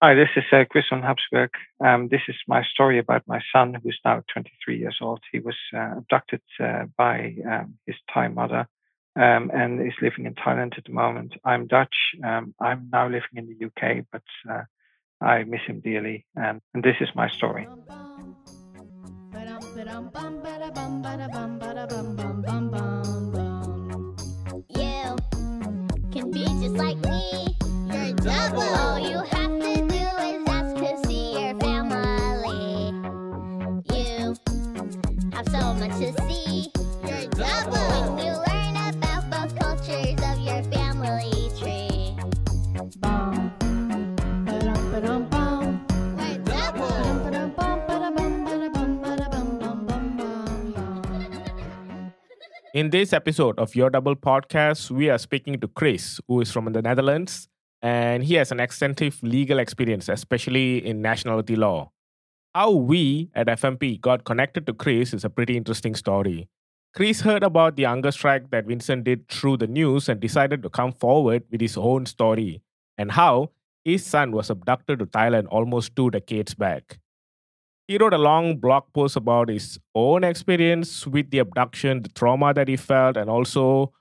Hi, this is uh, Chris van Habsburg. Um, this is my story about my son, who's now 23 years old. He was uh, abducted uh, by um, his Thai mother um, and is living in Thailand at the moment. I'm Dutch. Um, I'm now living in the UK, but uh, I miss him dearly. and this is my story. You can be just like me. You're double. You to see. You're double. When you learn about both cultures of your family tree. In this episode of Your Double podcast, we are speaking to Chris, who is from the Netherlands, and he has an extensive legal experience, especially in nationality law. How we at FMP got connected to Chris is a pretty interesting story. Chris heard about the hunger strike that Vincent did through the news and decided to come forward with his own story and how his son was abducted to Thailand almost two decades back. He wrote a long blog post about his own experience with the abduction, the trauma that he felt, and also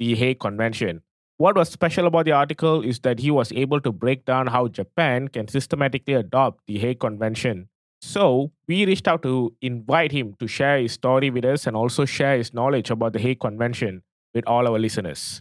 the Hague Convention. What was special about the article is that he was able to break down how Japan can systematically adopt the Hague Convention so we reached out to invite him to share his story with us and also share his knowledge about the Hague Convention with all our listeners.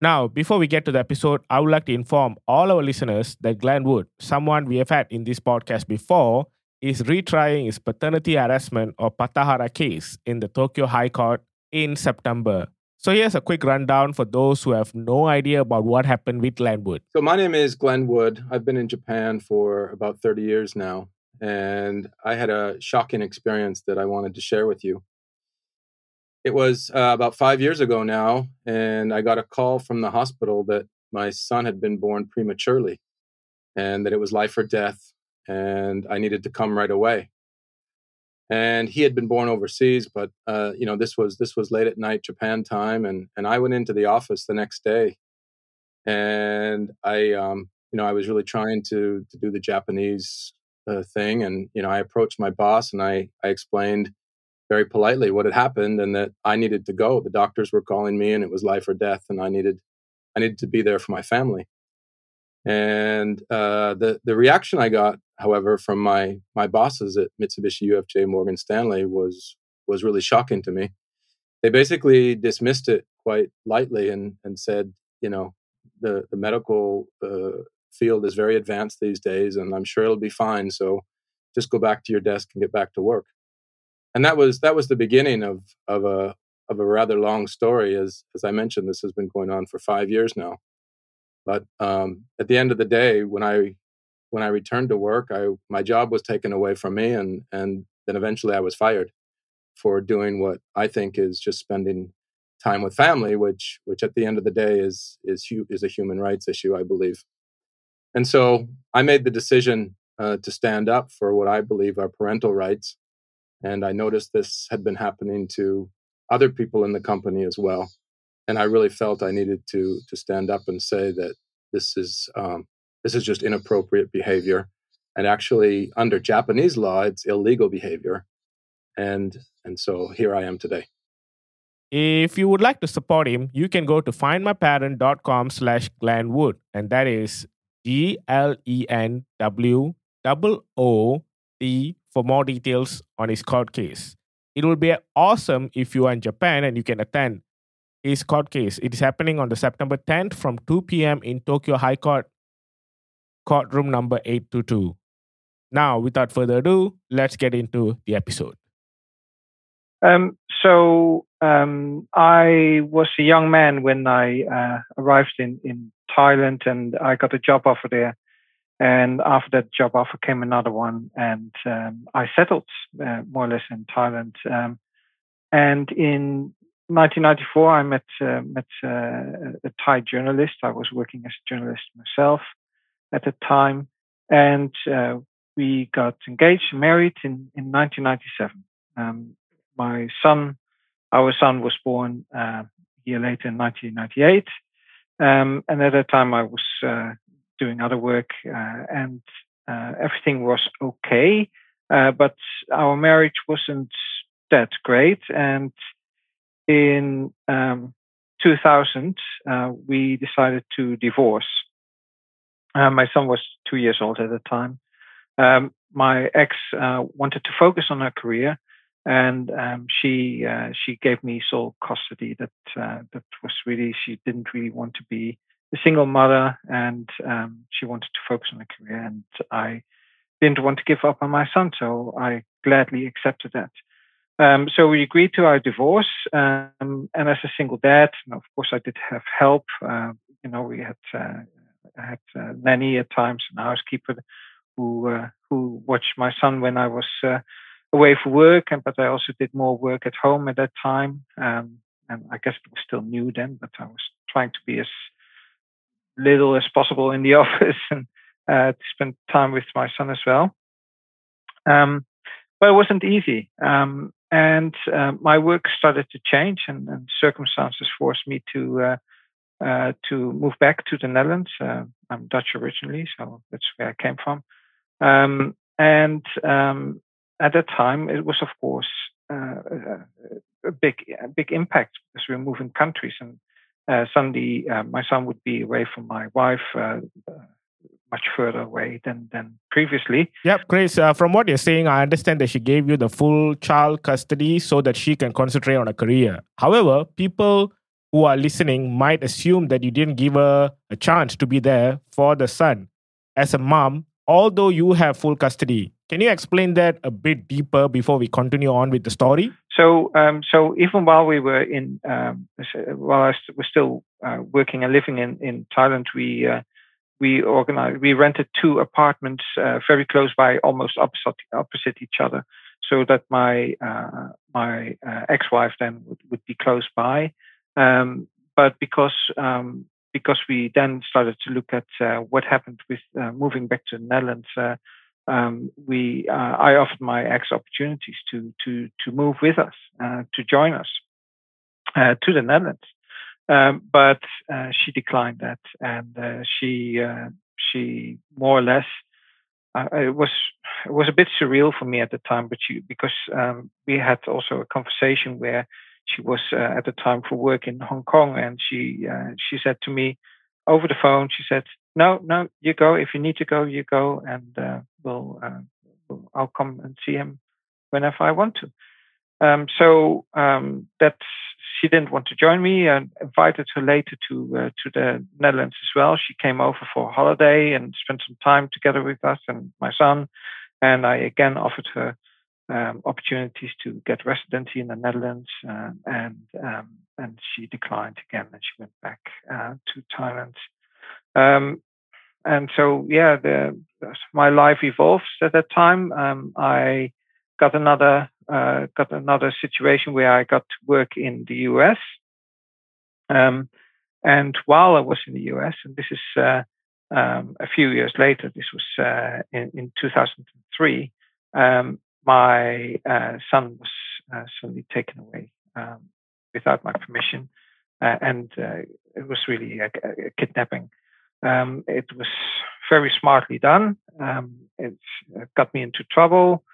Now, before we get to the episode, I would like to inform all our listeners that Glenn Wood, someone we have had in this podcast before, is retrying his paternity harassment or Patahara case in the Tokyo High Court in September. So here's a quick rundown for those who have no idea about what happened with Glenn Wood. So my name is Glenn Wood. I've been in Japan for about 30 years now and I had a shocking experience that I wanted to share with you. It was uh, about five years ago now, and I got a call from the hospital that my son had been born prematurely and that it was life or death, and I needed to come right away. And he had been born overseas, but uh, you know this was this was late at night Japan time, and and I went into the office the next day, and I um, you know I was really trying to to do the Japanese uh, thing. And, you know, I approached my boss and I, I explained very politely what had happened and that I needed to go. The doctors were calling me and it was life or death. And I needed, I needed to be there for my family. And uh, the, the reaction I got, however, from my, my bosses at Mitsubishi UFJ Morgan Stanley was, was really shocking to me. They basically dismissed it quite lightly and, and said, you know, the, the medical uh, field is very advanced these days, and I'm sure it'll be fine. So just go back to your desk and get back to work. And that was that was the beginning of of a of a rather long story. As as I mentioned, this has been going on for five years now. But um, at the end of the day, when I when I returned to work, I my job was taken away from me, and and then eventually I was fired for doing what I think is just spending time with family, which which at the end of the day is is is a human rights issue, I believe. And so I made the decision uh, to stand up for what I believe are parental rights. And I noticed this had been happening to other people in the company as well. And I really felt I needed to to stand up and say that this is um, this is just inappropriate behavior. And actually, under Japanese law, it's illegal behavior. And and so here I am today. If you would like to support him, you can go to findmyparent.com slash glenwood. And that is G L E N W for more details on his court case. It will be awesome if you are in Japan and you can attend his court case. It is happening on the September 10th from 2 p.m. in Tokyo High Court, courtroom number 822. Now, without further ado, let's get into the episode. Um, so um, I was a young man when I uh, arrived in, in Thailand and I got a job offer there. And after that job offer came another one, and um, I settled uh, more or less in Thailand. Um, and in 1994, I met uh, met uh, a Thai journalist. I was working as a journalist myself at the time, and uh, we got engaged, married in in 1997. Um, my son, our son, was born uh, a year later in 1998. Um, and at that time, I was uh, doing other work, uh, and uh, everything was okay. Uh, but our marriage wasn't that great, and in um, 2000 uh, we decided to divorce. My son was two years old at the time. Um, my ex wanted to focus on her career, and um, she uh, she gave me sole custody. That uh, that was really she didn't really want to be a single mother, and um, she wanted to focus on her career. And I didn't want to give up on my son, so I gladly accepted that. Um, so we agreed to our divorce, um, and as a single dad, of course, I did have help. Uh, you know, we had uh, had uh, nanny at times, and a housekeeper who uh, who watched my son when I was away for work, and but I also did more work at home at that time. Um, and I guess it was still new then, but I was trying to be as little as possible in the office and uh, to spend time with my son as well. Um, but it wasn't easy. Um, and uh, my work started to change, and, and circumstances forced me to uh, uh, to move back to the Netherlands. Uh, I'm Dutch originally, so that's where I came from. Um, and um, at that time, it was of course uh, a big a big impact because we were moving countries, and uh, suddenly my son would be away from my wife much further away than than previously. Yep, Grace. Uh, from what you're saying, I understand that she gave you the full child custody so that she can concentrate on her career. However, people who are listening might assume that you didn't give her a chance to be there for the son. As a mom, although you have full custody, can you explain that a bit deeper before we continue on with the story? So, um, so even while we were in, um, while I was still uh, working and living in in Thailand, we uh, we organized, we rented two apartments uh, very close by, almost opposite, opposite each other, so that my uh, my uh, ex-wife then would, would be close by. Um, but because um, because we then started to look at uh, what happened with uh, moving back to the Netherlands, uh, um, we I offered my ex opportunities to to to move with us, to join us to the Netherlands. Um, but uh, she declined that, and uh, she uh, she more or less uh, it was it was a bit surreal for me at the time, but she because um, we had also a conversation where she was uh, at the time for work in Hong Kong, and she uh, she said to me over the phone, she said, "No, no, you go. If you need to go, you go, and we'll, we'll I'll come and see him whenever I want to." Um, so um, that's she didn't want to join me and invited her later to uh, to the Netherlands as well. She came over for a holiday and spent some time together with us and my son. And I again offered her um, opportunities to get residency in the Netherlands, uh, and um, and she declined again, and she went back uh, to Thailand. Um, and so, yeah, the, my life evolves at that time. Um, I got another uh, got another situation where I got to work in the US. Um, and while I was in the US, and this is uh, a few years later, this was uh, in, in, 2003, um, my uh, son was uh, suddenly taken away um, without my permission. Uh, and it was really a, a kidnapping. Um, it was very smartly done. Um, it got me into trouble.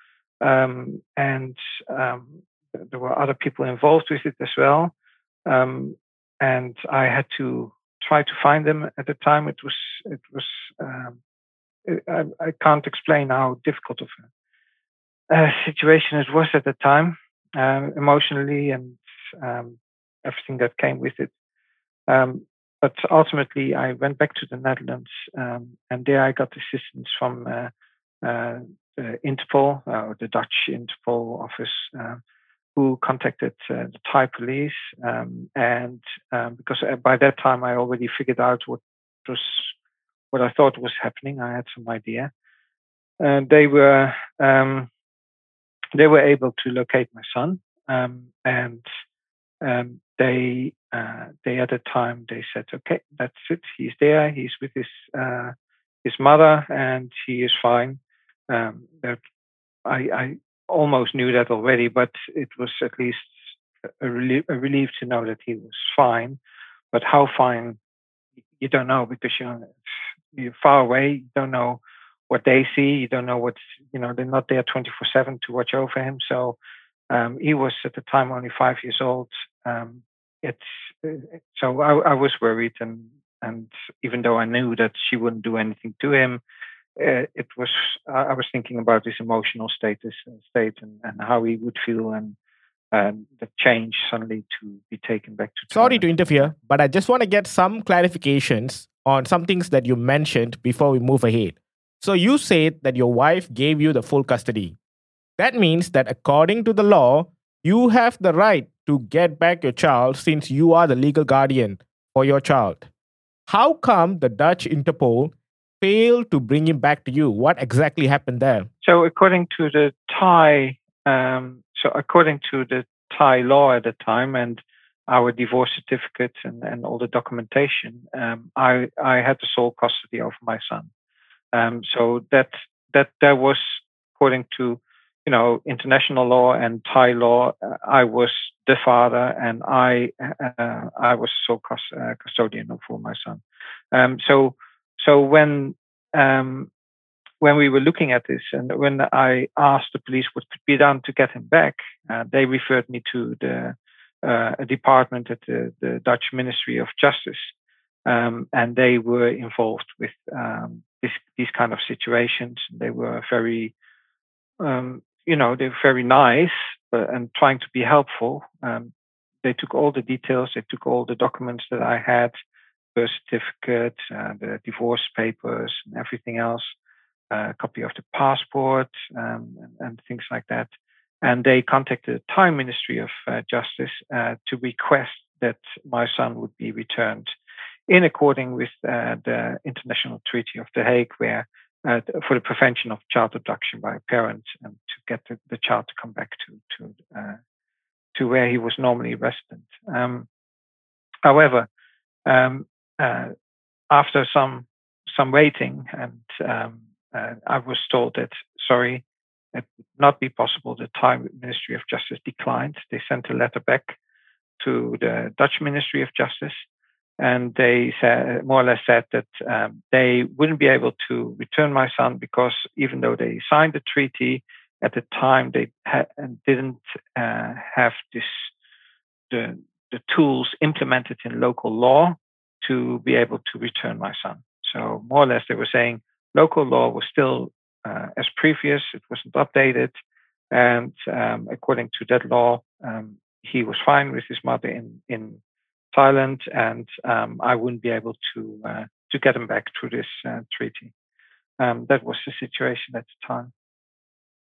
Um, and um, there were other people involved with it as well. Um, and I had to try to find them at the time. It was, it was, I, I, can't explain how difficult of a, situation it was at the time, um, emotionally and um, everything that came with it. but ultimately, I went back to the Netherlands, and there I got assistance from uh, uh, uh, Interpol, uh, the Dutch Interpol office, uh, who contacted the Thai police. Um, and um, because by that time I already figured out what was what I thought was happening, I had some idea. And they were um, they were able to locate my son, um, and um, they uh, they at the time they said, okay, that's it. He's there. He's with his uh, his mother, and he is fine. Um, that I, I, almost knew that already, but it was at least a relief, a relief to know that he was fine. But how fine, you don't know because you know, you're far away. You don't know what they see. You don't know what's you know they're not there 24 seven to watch over him. So um, he was at the time only five years old. Um, it's so I, I was worried, and and even though I knew that she wouldn't do anything to him, uh, it was I was thinking about his emotional status state and, and how he would feel and um, the change suddenly to be taken back to. Sorry to interfere, but I just want to get some clarifications on some things that you mentioned before we move ahead. So you said that your wife gave you the full custody. That means that according to the law, you have the right to get back your child since you are the legal guardian for your child. How come the Dutch Interpol failed to bring him back to you? What exactly happened there? So according to the Thai, um, so according to the Thai law at the time and our divorce certificate and, and all the documentation, um, I I had the sole custody of my son. Um, so that that that was according to you know international law and Thai law. Uh, I was the father, and I uh, I was cust- uh, custodian for my son. Um, so so when um, when we were looking at this, and when I asked the police what could be done to get him back, uh, they referred me to the uh, a department at the, the, Dutch Ministry of Justice, um, and they were involved with um, this, these kind of situations. They were very, um, you know, they were very nice but, and trying to be helpful. Um, they took all the details. They took all the documents that I had, birth certificate, uh, the divorce papers, and everything else a copy of the passport um, and, and, things like that. And they contacted the Thai Ministry of uh, Justice uh, to request that my son would be returned in according with uh, the International Treaty of The Hague, where uh, for the prevention of child abduction by parents and to get the, the child to come back to to uh, to where he was normally resident. Um, however, um, uh, after some some waiting and um, uh, I was told that, sorry, it would not be possible. The Thai Ministry of Justice declined. They sent a letter back to the Dutch Ministry of Justice, and they said, more or less said that um, they wouldn't be able to return my son because even though they signed the treaty at the time, they ha- didn't uh, have this the the tools implemented in local law to be able to return my son. So more or less, they were saying local law was still uh, as previous, it wasn't updated. And um, according to that law, um, he was fine with his mother in, in Thailand, and um, I wouldn't be able to uh, to get them back through this uh, treaty. Um, that was the situation at the time.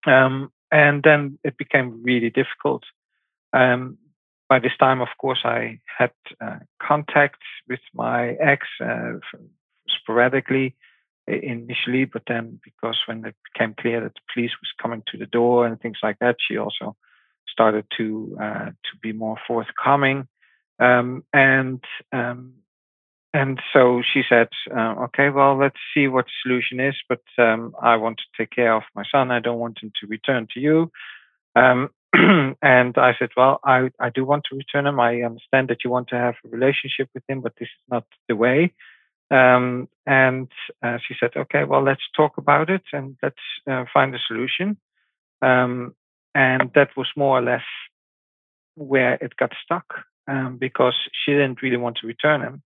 Um, and then it became really difficult. Um, by this time, of course, I had uh, contact with my ex uh, sporadically initially, but then because when it became clear that the police was coming to the door and things like that, she also started to uh, to be more forthcoming, um, and um, and so she said, uh, "Okay, well, let's see what the solution is, but um, I want to take care of my son. I don't want him to return to you." Um, and I said, "Well, I I do want to return him. I understand that you want to have a relationship with him, but this is not the way." Um, and uh, she said, okay, well, let's talk about it and let's uh, find a solution. Um, and that was more or less where it got stuck um, because she didn't really want to return him.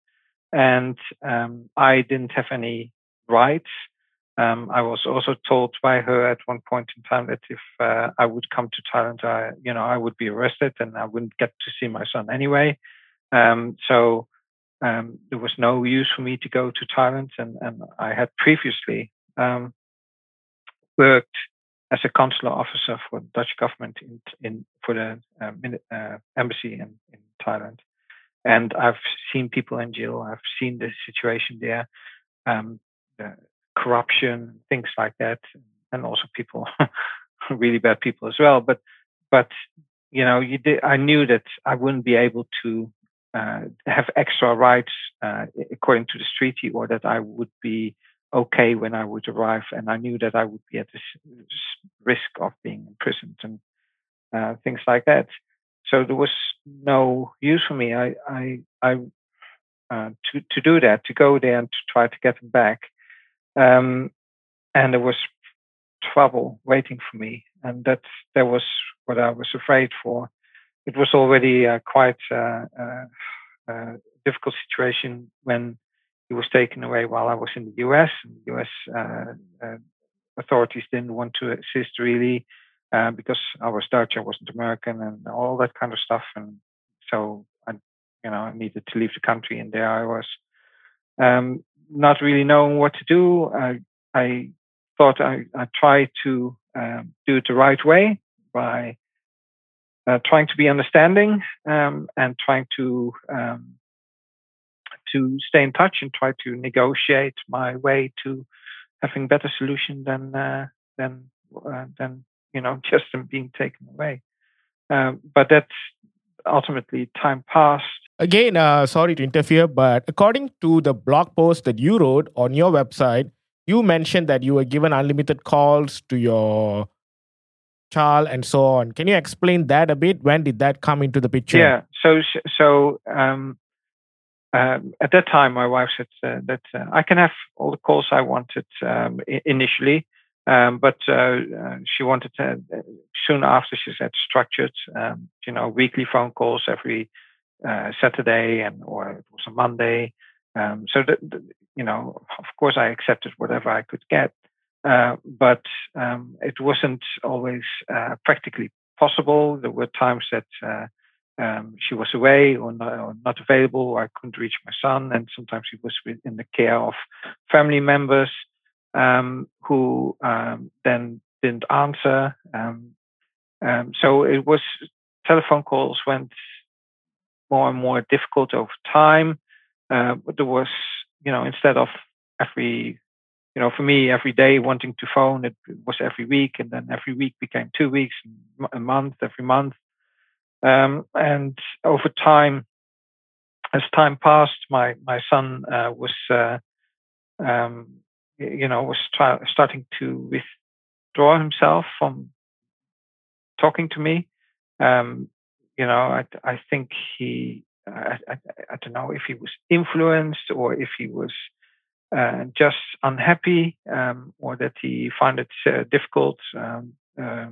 And um, I didn't have any rights. Um, I was also told by her at one point in time that if uh, I would come to Thailand, I, you know, I would be arrested and I wouldn't get to see my son anyway. Um, so um, there was no use for me to go to Thailand, and, and I had previously um, worked as a consular officer for the Dutch government in, in for the uh, uh, embassy in, in Thailand, and I've seen people in jail. I've seen the situation there, um, the corruption, things like that, and also people, really bad people as well. But but you know, you did, I knew that I wouldn't be able to uh, have extra rights uh, according to this treaty, or that I would be okay when I would arrive, and I knew that I would be at this risk of being imprisoned and uh, things like that. So there was no use for me. I, I, I uh, to to do that, to go there and to try to get him back. um, and there was trouble waiting for me, and that that was what I was afraid for. It was already uh, quite a difficult situation when he was taken away while I was in the U.S. And the U.S. Uh, uh, authorities didn't want to assist really uh, because I was Dutch, I wasn't American, and all that kind of stuff. And so I, you know, I needed to leave the country, and there I was, um, not really knowing what to do. I, I thought I, I tried to um, do it the right way by uh, trying to be understanding um, and trying to um, to stay in touch and try to negotiate my way to having better solution than uh, than uh, than you know just them being taken away. Um, but that's ultimately time passed. Again, uh, sorry to interfere, but according to the blog post that you wrote on your website, you mentioned that you were given unlimited calls to your child and so on. Can you explain that a bit? When did that come into the picture? Yeah. So so um, uh, at that time, my wife said uh, that uh, I can have all the calls I wanted um, I- initially, um, but uh, uh, she wanted to, soon after she said structured, um, you know, weekly phone calls every Saturday and or it was a Monday. Um, so that, you know, of course, I accepted whatever I could get, but um, it wasn't always practically possible. There were times that um, she was away or not, or not, available, or I couldn't reach my son. And sometimes he was in the care of family members um, who um, then didn't answer. Um, um, so it was telephone calls went more and more difficult over time. Uh, there was, you know, instead of every you know, for me, every day wanting to phone, it was every week, and then every week became two weeks, a month, every month. Um, and over time, as time passed, my my son uh, was, uh, um, you know, was try- starting to withdraw himself from talking to me. Um, you know, I I think he, I, I, I, don't know if he was influenced or if he was uh, just unhappy um, or that he found it uh, difficult um, uh,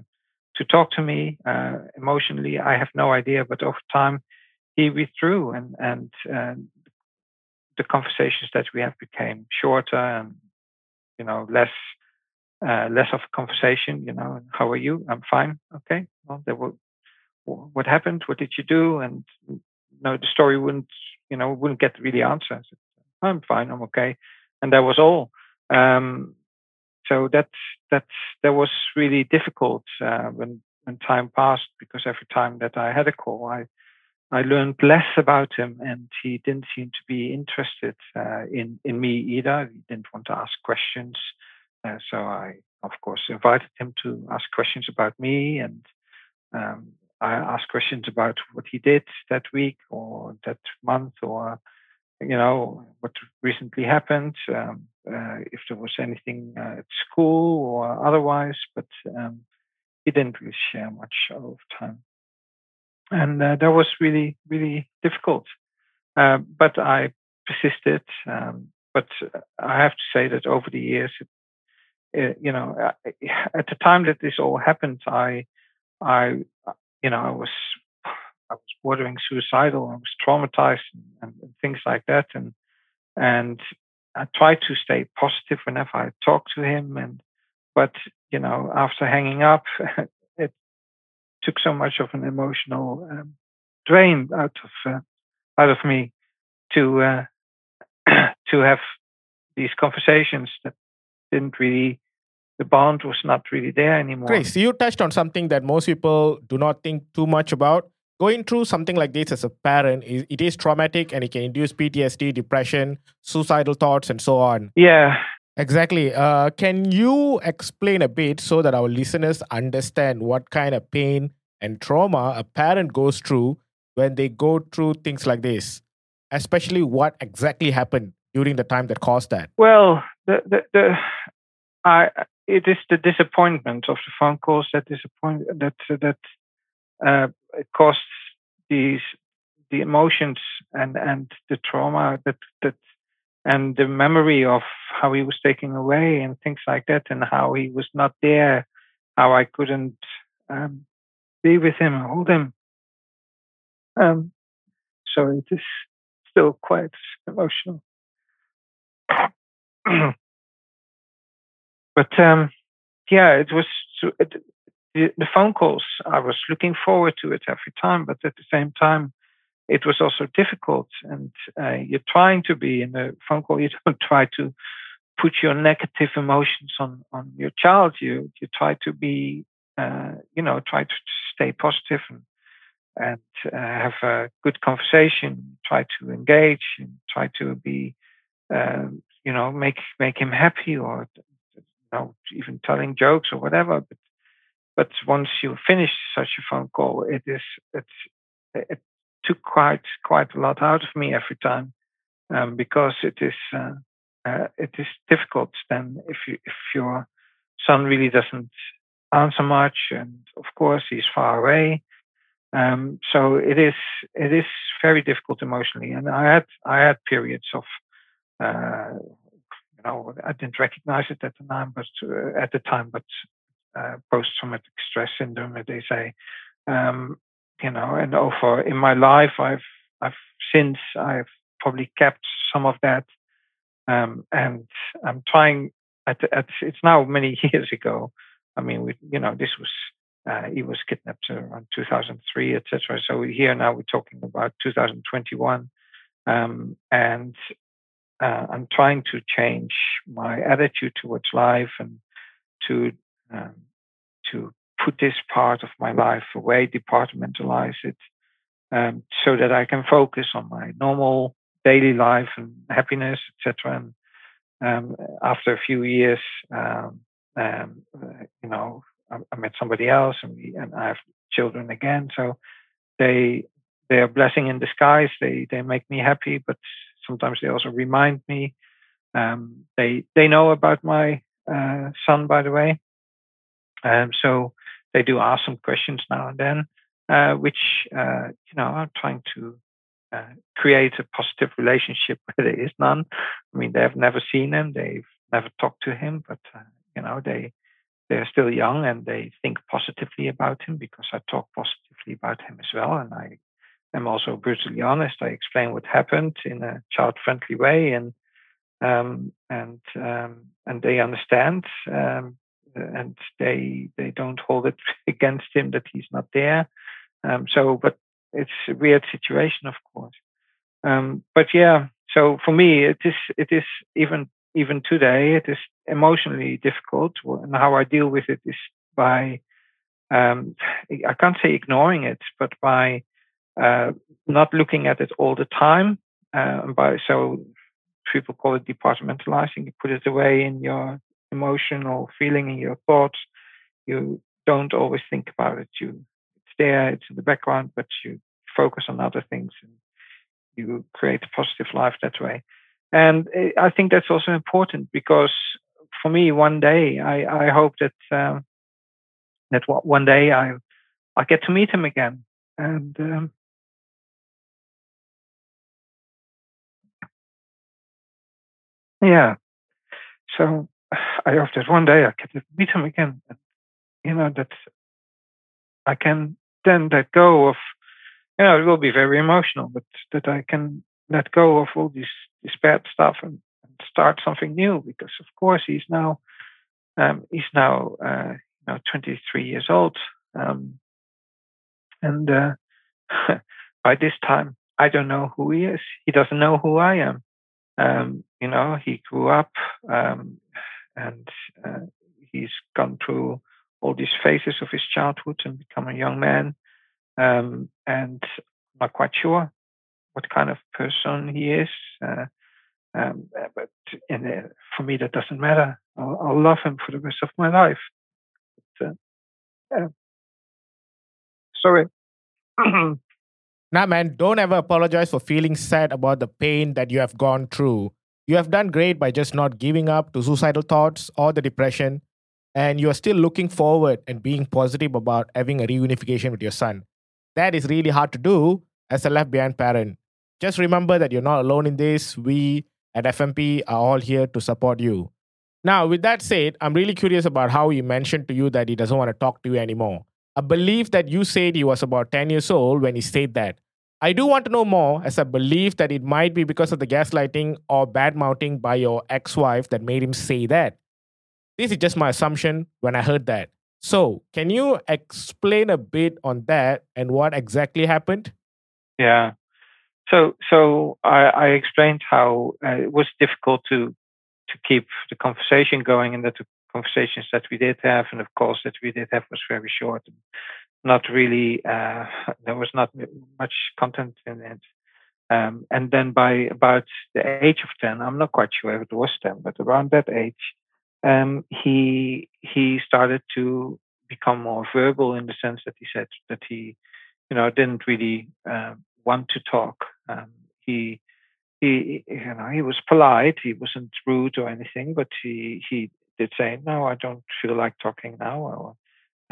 to talk to me uh, emotionally. I have no idea, but over time he withdrew, and and uh, the conversations that we have became shorter and you know less uh, less of a conversation. You know, how are you? I'm fine. Okay. Well, there were, what happened? What did you do? And you know, the story wouldn't you know wouldn't get really answers. I'm fine. I'm okay. And that was all. Um, so that that that was really difficult uh, when when time passed because every time that I had a call, I I learned less about him, and he didn't seem to be interested uh, in in me either. He didn't want to ask questions, uh, so I of course invited him to ask questions about me, and um, I asked questions about what he did that week or that month or you know what recently happened. Um, uh, if there was anything uh, at school or otherwise, but um, he didn't really share much of time. And uh, that was really, really difficult. Uh, but I persisted. Um, but I have to say that over the years, it, you know, at the time that this all happened, I, I, you know, I was, I was bordering suicidal. I was traumatized and, and things like that. And, and I tried to stay positive whenever I talked to him, and but you know, after hanging up, took so much of an emotional um, drain out of uh, out of me to uh, to have these conversations that didn't really the bond was not really there anymore. Chris, you touched on something that most people do not think too much about, going through something like this as a parent it is traumatic and it can induce ptsd depression suicidal thoughts and so on. Yeah exactly. Uh, can you explain a bit so that our listeners understand what kind of pain and trauma a parent goes through when they go through things like this? Especially what exactly happened during the time that caused that? Well the the, the I, it is the disappointment of the phone calls that disappoint that that uh, costs these the emotions and and the trauma that that and the memory of how he was taken away and things like that, and how he was not there, how I couldn't um, be with him hold him. Um, so it is still quite emotional. but um, yeah, it was it, the phone calls. I was looking forward to it every time, but at the same time, it was also difficult. And uh, you're trying to be in a phone call. You don't try to put your negative emotions on on your child. You you try to be, uh, you know, try to stay positive and and uh, have a good conversation. Try to engage and try to be, um, you know, make make him happy or you know even telling jokes or whatever. But but once you finish such a phone call, it is it's it took quite quite a lot out of me every time um, because it is uh, uh, it is difficult then if you if your son really doesn't answer much and of course he's far away. Um, so it is it is very difficult emotionally. And I had I had periods of uh, you know I didn't recognize it at the time but uh, at the time but uh, post-traumatic stress syndrome they say. Um, you know, and over in my life, I've I've since I've probably kept some of that, um, and I'm trying. At, at it's now many years ago. I mean, we, you know, this was uh, he was kidnapped around 2003, etc. So here now we're talking about 2021, um, and uh, I'm trying to change my attitude towards life and to um, to put this part of my life away, departmentalize it, um, so that I can focus on my normal daily life and happiness, etc. And um, after a few years, um, uh, you know, I, I, met somebody else, and, we, and I have children again. So they they are blessing in disguise. They they make me happy, but sometimes they also remind me. Um, they they know about my uh, son, by the way. Um, so they do ask some questions now and then, uh, which uh, you know I'm trying to uh, create a positive relationship where there is none. I mean, they have never seen him, they've never talked to him, but uh, you know they they're still young and they think positively about him because I talk positively about him as well, and I am also brutally honest. I explain what happened in a child-friendly way, and um, and um, and they understand. Um, and they they don't hold it against him that he's not there. Um, so, but it's a weird situation, of course. Um, but yeah, so for me, it is it is even even today it is emotionally difficult, and how I deal with it is by um, I can't say ignoring it, but by uh, not looking at it all the time. Uh, by so people call it departmentalizing. You put it away in your emotional feeling in your thoughts, you don't always think about it. You it's there, it's in the background, but you focus on other things and you create a positive life that way. And eh, I think that's also important because for me, one day I, I hope that um, that one day I I get to meet him again. And um, yeah, so I hope that one day I can meet him again. And, you know, that I can then let go of, you know, it will be very emotional, but that I can let go of all this, this bad stuff and, and start something new because, of course, he's now, um, he's now, uh, you know, 23 years old. Um, and uh, by this time, I don't know who he is. He doesn't know who I am. Um, you know, he grew up um, and uh, he's gone through all these phases of his childhood and become a young man. Um, and I'm not quite sure what kind of person he is. Uh, um, but in, uh, for me, that doesn't matter. I'll, I'll, love him for the rest of my life. But, uh, sorry. nah, man, don't ever apologize for feeling sad about the pain that you have gone through. You have done great by just not giving up to suicidal thoughts or the depression, and you are still looking forward and being positive about having a reunification with your son. That is really hard to do as a left behind parent. Just remember that you're not alone in this. We at FMP are all here to support you. Now, with that said, I'm really curious about how he mentioned to you that he doesn't want to talk to you anymore. I believe that you said he was about 10 years old when he said that. I do want to know more, as I believe that it might be because of the gaslighting or bad mouthing by your ex wife that made him say that. This is just my assumption when I heard that. So, can you explain a bit on that and what exactly happened? Yeah. So, so I, I explained how uh, it was difficult to to keep the conversation going, and that the conversations that we did have, and of course that we did have, was very short. Not really. Uh, there was not much content in it. Um, and then by about the age of ten, I'm not quite sure if it was ten, but around that age, um, he he started to become more verbal in the sense that he said that he, you know, didn't really uh, want to talk. Um, he he you know he was polite. He wasn't rude or anything, but he he did say, "No, I don't feel like talking now."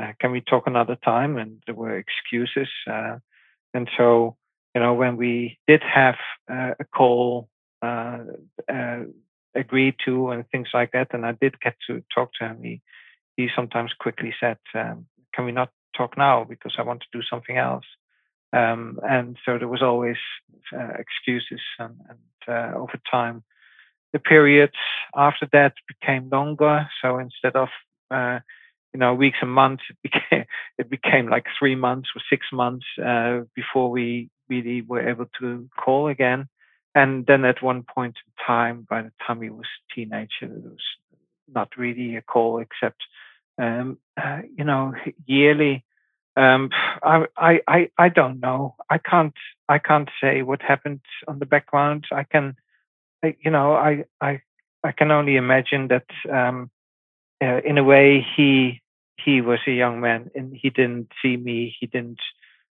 Uh, can we talk another time? And there were excuses. Uh, and so, you know, when we did have uh, a call uh, uh, agreed to and things like that, and I did get to talk to him, he, he sometimes quickly said, um, can we not talk now because I want to do something else? Um, and so there was always uh, excuses and, and over time, the periods after that became longer. So instead of you know weeks and months, it became it became like three months or six months uh, before we really were able to call again. And then at one point in time, by the time he was teenager, it was not really a call except um, uh, you know yearly. Um, I, I I I don't know. I can't I can't say what happened on the background. I can you know, I I I can only imagine that um, uh, in a way he he was a young man and he didn't see me. He didn't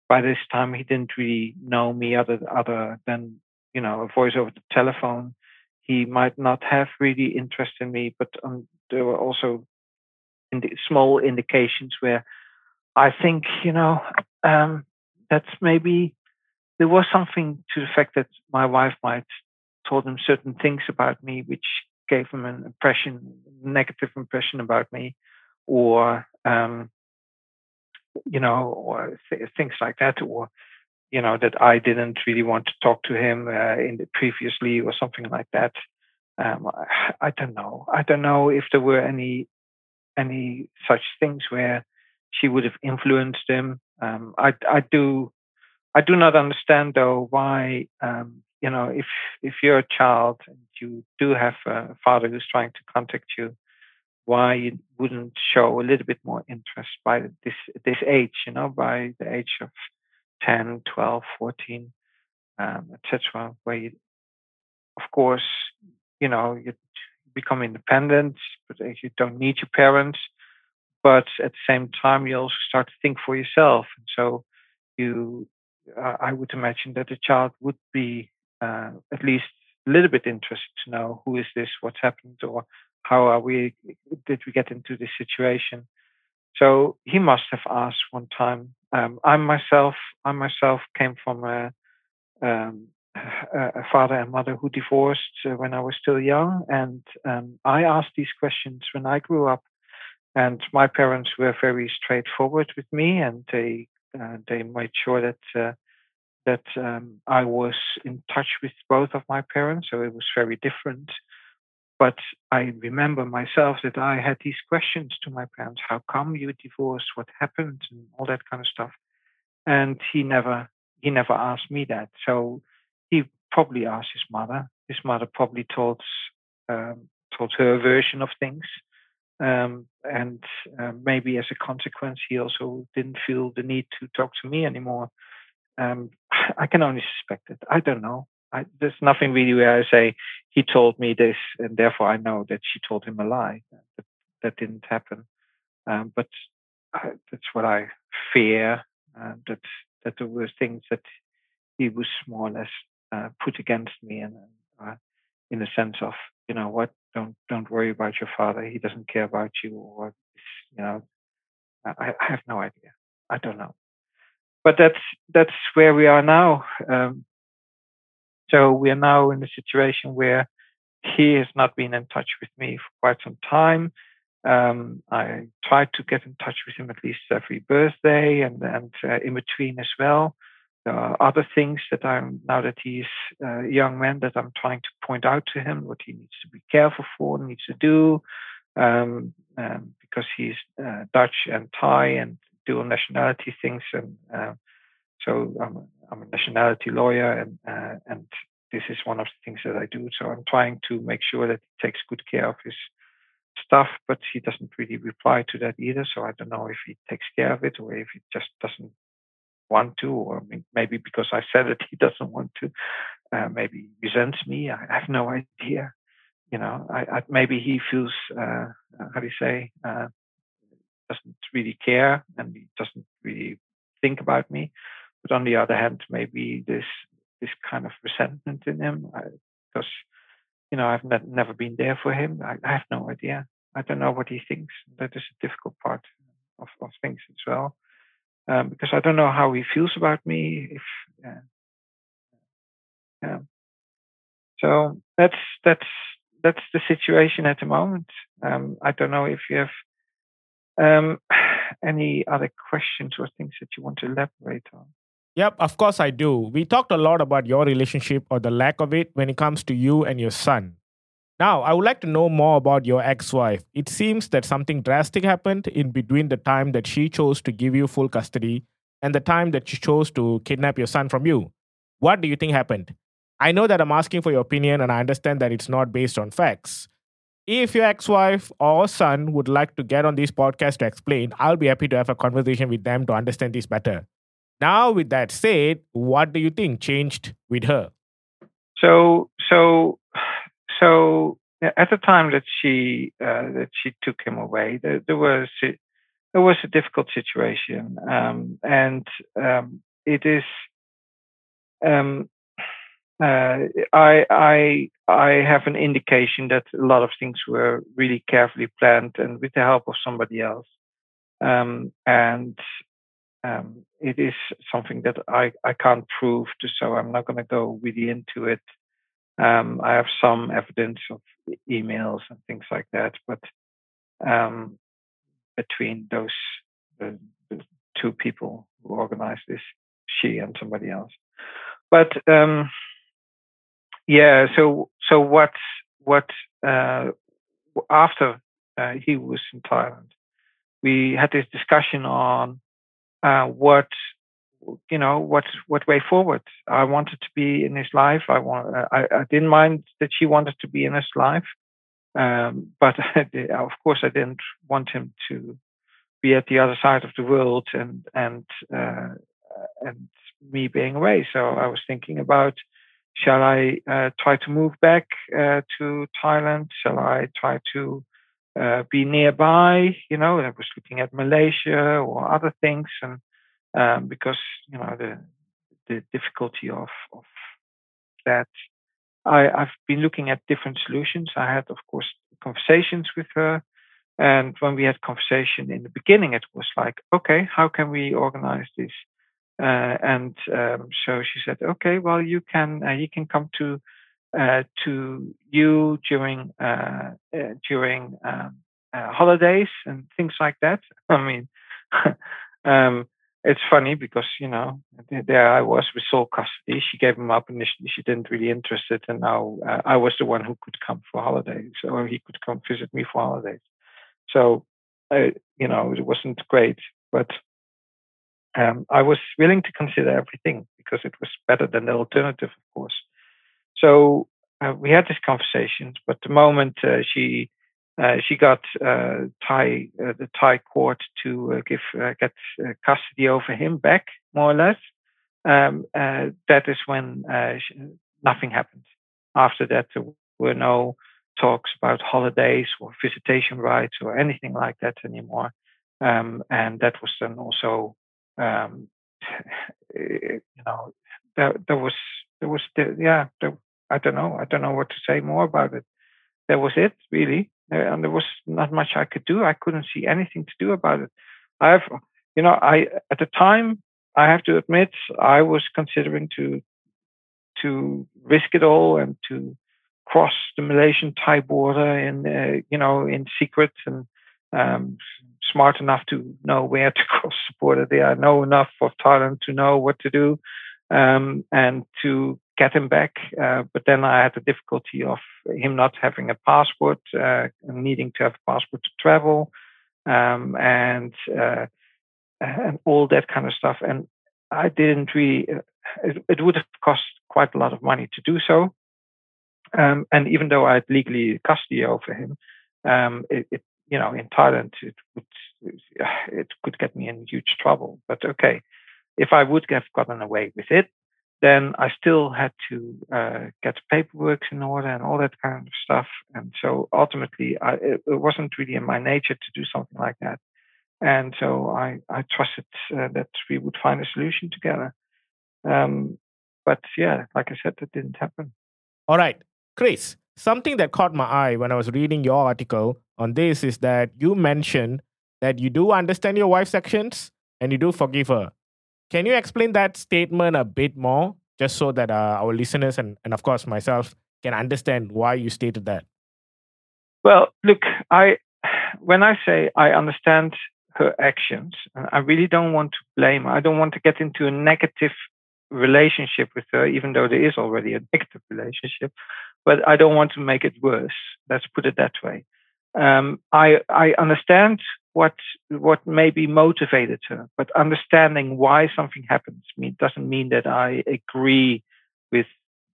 by this time he didn't really know me other other than you know a voice over the telephone. He might not have really interest in me, but um, there were also indi- small indications where I think you know um, that's maybe there was something to the fact that my wife might told him certain things about me which gave him an impression, negative impression about me, or um, you know, or th- things like that, or you know that I didn't really want to talk to him uh, in the previously or something like that. Um, I, I don't know. I don't know if there were any any such things where she would have influenced him. Um, I I do I do not understand though why um, you know, if if you're a child and you do have a father who's trying to contact you, why you wouldn't show a little bit more interest by this this age, you know, by the age of 10, 12, 14, um, etc., where you, of course, you know, you become independent, but you don't need your parents. But at the same time, you also start to think for yourself, and so you, uh, I would imagine that a child would be uh, at least little bit interested to know who is this, what's happened, or how are we, did we get into this situation? So he must have asked one time. Um, I myself, I myself came from a, um, a father and mother who divorced when I was still young, and um, I asked these questions when I grew up. And my parents were very straightforward with me, and they uh, they made sure that uh, that um, I was in touch with both of my parents, so it was very different. But I remember myself that I had these questions to my parents: How come you divorced? What happened? And all that kind of stuff. And he never he never asked me that. So he probably asked his mother. His mother probably told um, told her version of things. Um, and uh, maybe as a consequence, he also didn't feel the need to talk to me anymore. Um, I can only suspect it. I don't know. I, there's nothing really where I say he told me this, and therefore I know that she told him a lie. That, that didn't happen. Um, but I, that's what I fear. Uh, that that there were things that he was more or less uh, put against me, and uh, in the sense of you know what, don't don't worry about your father. He doesn't care about you, or you know, I, I have no idea. I don't know but that's that's where we are now. Um, so we are now in a situation where he has not been in touch with me for quite some time. Um, I tried to get in touch with him at least every birthday and and uh, in between as well. There are other things that I'm now that he's a young man that I'm trying to point out to him what he needs to be careful for, needs to do, um, um, because he's uh, Dutch and Thai and dual nationality things, and uh, so I'm a, I'm a nationality lawyer, and uh, and this is one of the things that I do. So I'm trying to make sure that he takes good care of his stuff, but he doesn't really reply to that either. So I don't know if he takes care of it or if he just doesn't want to, or maybe because I said it, he doesn't want to. Uh, maybe resents me. I have no idea. You know, I, I maybe he feels uh, how do you say uh, doesn't really care and he doesn't really think about me. But on the other hand, maybe this this kind of resentment in him because you know I've ne- never been there for him. I, I, have no idea. I don't know what he thinks. That is a difficult part of, of things as well um, because I don't know how he feels about me. If uh, yeah, so that's that's that's the situation at the moment. Um, I don't know if you have um, any other questions or things that you want to elaborate on. Yep, of course I do. We talked a lot about your relationship or the lack of it when it comes to you and your son. Now, I would like to know more about your ex wife. It seems that something drastic happened in between the time that she chose to give you full custody and the time that she chose to kidnap your son from you. What do you think happened? I know that I'm asking for your opinion and I understand that it's not based on facts. If your ex wife or son would like to get on this podcast to explain, I'll be happy to have a conversation with them to understand this better. Now, with that said, what do you think changed with her? So, so so at the time that she uh, that she took him away, there, there, was there was a difficult situation, um, and um, it is. Um, uh, I I I have an indication that a lot of things were really carefully planned and with the help of somebody else, um, and um, it is something that I I can't prove. To, so I'm not going to go really into it um, I have some evidence of emails and things like that, but um, between those the, the, two people who organized this, she and somebody else. But um, yeah, so so what what uh, after uh, he was in Thailand, we had this discussion on uh, what you know what what way forward. I wanted to be in his life. I want i, I didn't mind that she wanted to be in his life um, but of course i didn't want him to be at the other side of the world and and uh, and me being away. So i was thinking about shall i uh, try to move back uh, to thailand shall i try to uh, be nearby you know i was looking at malaysia or other things and um, because you know the the difficulty of of that. I, I've been looking at different solutions. I had, of course, conversations with her, and when we had conversation in the beginning, it was like, okay, how can we organize this? Uh, and um, so she said, okay, well, you can uh, you can come to uh, to you during uh, uh, during um, uh, holidays and things like that. I mean, um, it's funny because you know there I was with sole custody. She gave him up initially. She didn't really interested, and now uh, I was the one who could come for holidays, or he could come visit me for holidays. So, uh, you know, it wasn't great, but um, I was willing to consider everything because it was better than the alternative, of course. So uh, we had these conversations, but the moment uh, she uh, she got uh, Thai, uh, the Thai court to uh, give get custody over him back, more or less. Um, that is when she, nothing happened. After that, there were no talks about holidays or visitation rights or anything like that anymore. Um, and that was then also, um, you know, there, there was there was yeah, there, I don't know, I don't know what to say more about it. That was it, really and there was not much I could do. I couldn't see anything to do about it. I've, you know, I at the time I have to admit I was considering to to risk it all and to cross the Malaysian Thai border in uh, you know in secret and um, smart enough to know where to cross the border. There, I know enough of Thailand to know what to do um, and to get him back. Uh, but then I had the difficulty of him not having a passport, uh, needing to have a passport to travel, um, and uh, and all that kind of stuff. And I didn't really. Uh, it, it, would have cost quite a lot of money to do so. Um, and even though I had legally custody over him, um, it, it, you know in Thailand it would it could get me in huge trouble. But okay, if I would have gotten away with it, then I still had to uh, get paperwork in order and all that kind of stuff. And so ultimately, I, it, wasn't really in my nature to do something like that. And so I, I trusted uh, that we would find a solution together. Um, but yeah, like I said, it didn't happen. All right, Chris, something that caught my eye when I was reading your article on this is that you mentioned that you do understand your wife's actions and you do forgive her. Can you explain that statement a bit more, just so that uh, our listeners and, and, of course, myself can understand why you stated that? Well, look, I when I say I understand her actions, I really don't want to blame her. I don't want to get into a negative relationship with her, even though there is already a negative relationship. But I don't want to make it worse. Let's put it that way. Um, I I understand what what maybe motivated her, but understanding why something happens mean, doesn't mean that I agree with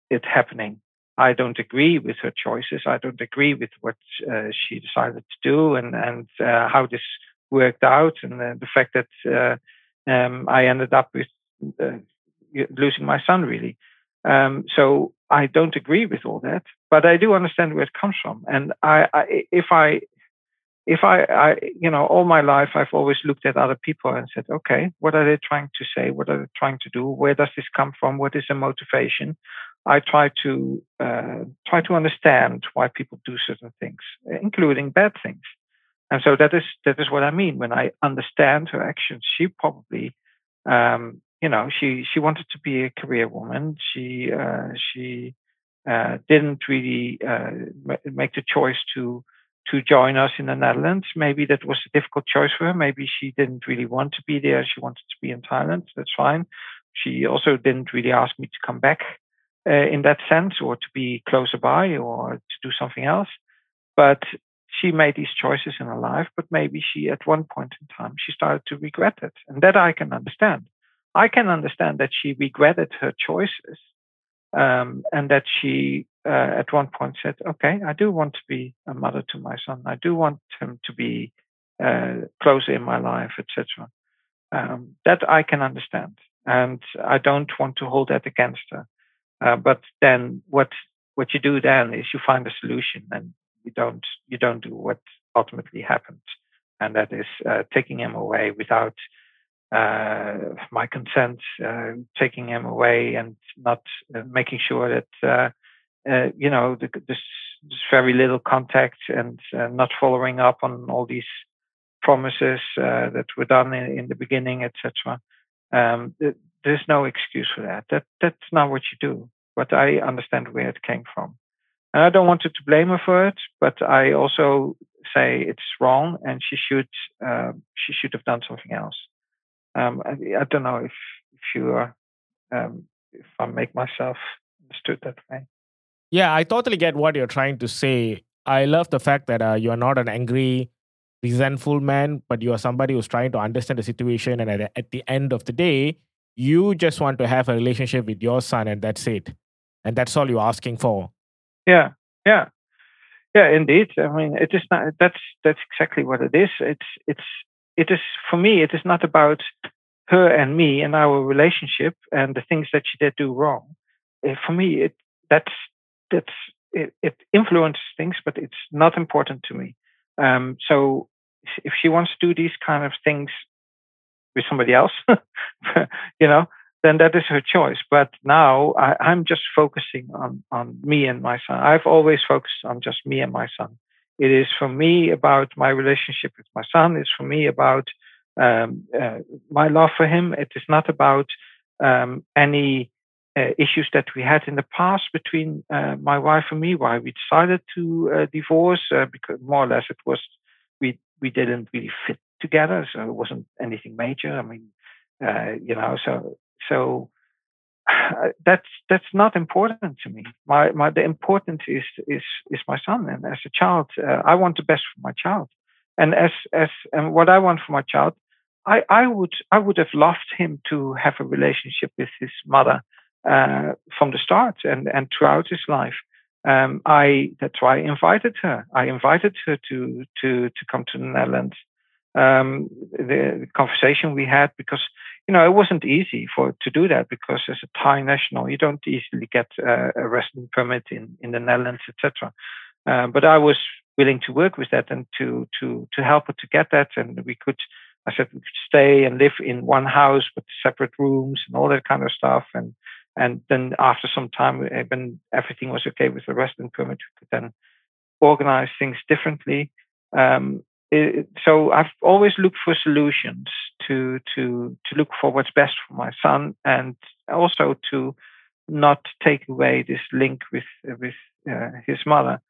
it happening. I don't agree with her choices. I don't agree with what uh, she decided to do and and uh, how this worked out, and uh, the fact that uh, um, I ended up with uh, losing my son. Really, um, so I don't agree with all that, but I do understand where it comes from. And I, I if I if I, I, you know, all my life I've always looked at other people and said, okay, what are they trying to say? What are they trying to do? Where does this come from? What is the motivation? I try to uh, try to understand why people do certain things, including bad things. And so that is that is what I mean when I understand her actions. She probably, um, you know, she she wanted to be a career woman. She uh, she uh, didn't really uh, make the choice to to join us in the Netherlands. Maybe that was a difficult choice for her. Maybe she didn't really want to be there. She wanted to be in Thailand. That's fine. She also didn't really ask me to come back uh, in that sense or to be closer by or to do something else. But she made these choices in her life, but maybe she, at one point in time, she started to regret it. And that I can understand. I can understand that she regretted her choices um, and that she uh, at one point said, "Okay, I do want to be a mother to my son. I do want him to be uh, closer in my life, etc." Um, that I can understand, and I don't want to hold that against her. Uh, but then, what what you do then is you find a solution, and you don't you don't do what ultimately happened, and that is uh, taking him away without uh, my consent, uh, taking him away and not uh, making sure that uh, uh, you know the, this, this, very little contact and uh, not following up on all these promises that were done in, in the beginning, etc. Um, th- there's no excuse for that. That that's not what you do. But I understand where it came from, and I don't want to blame her for it. But I also say it's wrong, and she should she should have done something else. Um, I, I, don't know if if you are um, if I make myself understood that way. Yeah, I totally get what you're trying to say. I love the fact that uh, you are not an angry, resentful man, but you are somebody who's trying to understand the situation. And at, at the end of the day, you just want to have a relationship with your son, and that's it. And that's all you're asking for. Yeah, yeah, yeah. Indeed. I mean, it is not. That's that's exactly what it is. It's it's it is for me it is not about her and me and our relationship and the things that she did do wrong. For me it that's that's it, it influences things but it's not important to me. Um, so if she wants to do these kind of things with somebody else you know then that is her choice. But now I, i'm just focusing on on me and my son. I've always focused on just me and my son it is for me about my relationship with my son. It's for me about um, uh, my love for him. It is not about um, any uh, issues that we had in the past between uh, my wife and me, why we decided to uh, divorce, uh, because more or less it was we we didn't really fit together, so it wasn't anything major. I mean, uh, you know, so so that's that's not important to me. My my the important is is is my son, and as a child, uh, I want the best for my child, and as as and what I want for my child, I I would I would have loved him to have a relationship with his mother uh, from the start and and throughout his life. Um, I that's why I invited her. I invited her to to to come to the Netherlands. Um, the, the conversation we had because you know, it wasn't easy for to do that because as a Thai national, you don't easily get uh, a resident permit in, in the Netherlands, etc. Uh, but I was willing to work with that and to to to help her to get that, and we could. I said we could stay and live in one house with separate rooms and all that kind of stuff, and and then after some time, uh, when everything was okay with the resident permit, we could then organize things differently. Um, it, so I've always looked for solutions to to to look for what's best for my son, and also to not take away this link with with uh, his mother.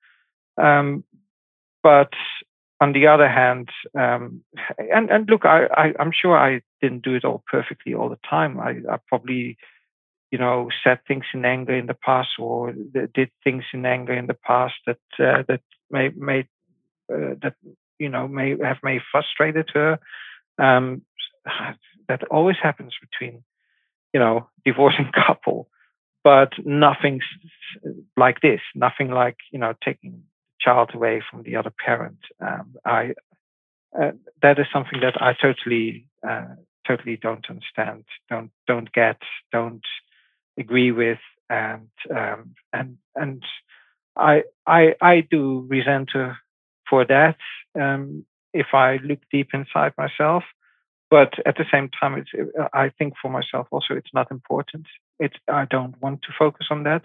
Um, but on the other hand, um, and and look, I, I am sure I didn't do it all perfectly all the time. I, I probably you know said things in anger in the past or did things in anger in the past that uh, that made made uh, that you know may have may frustrated her. Um, that always happens between you know divorcing couple, but nothing like this. Nothing like you know taking child away from the other parent. Um, I uh, that is something that I totally uh, totally don't understand, don't don't get, don't agree with, and um, and and I I I do resent her for that um, if I look deep inside myself. But at the same time, it's, I think for myself also, it's not important. It's, I don't want to focus on that.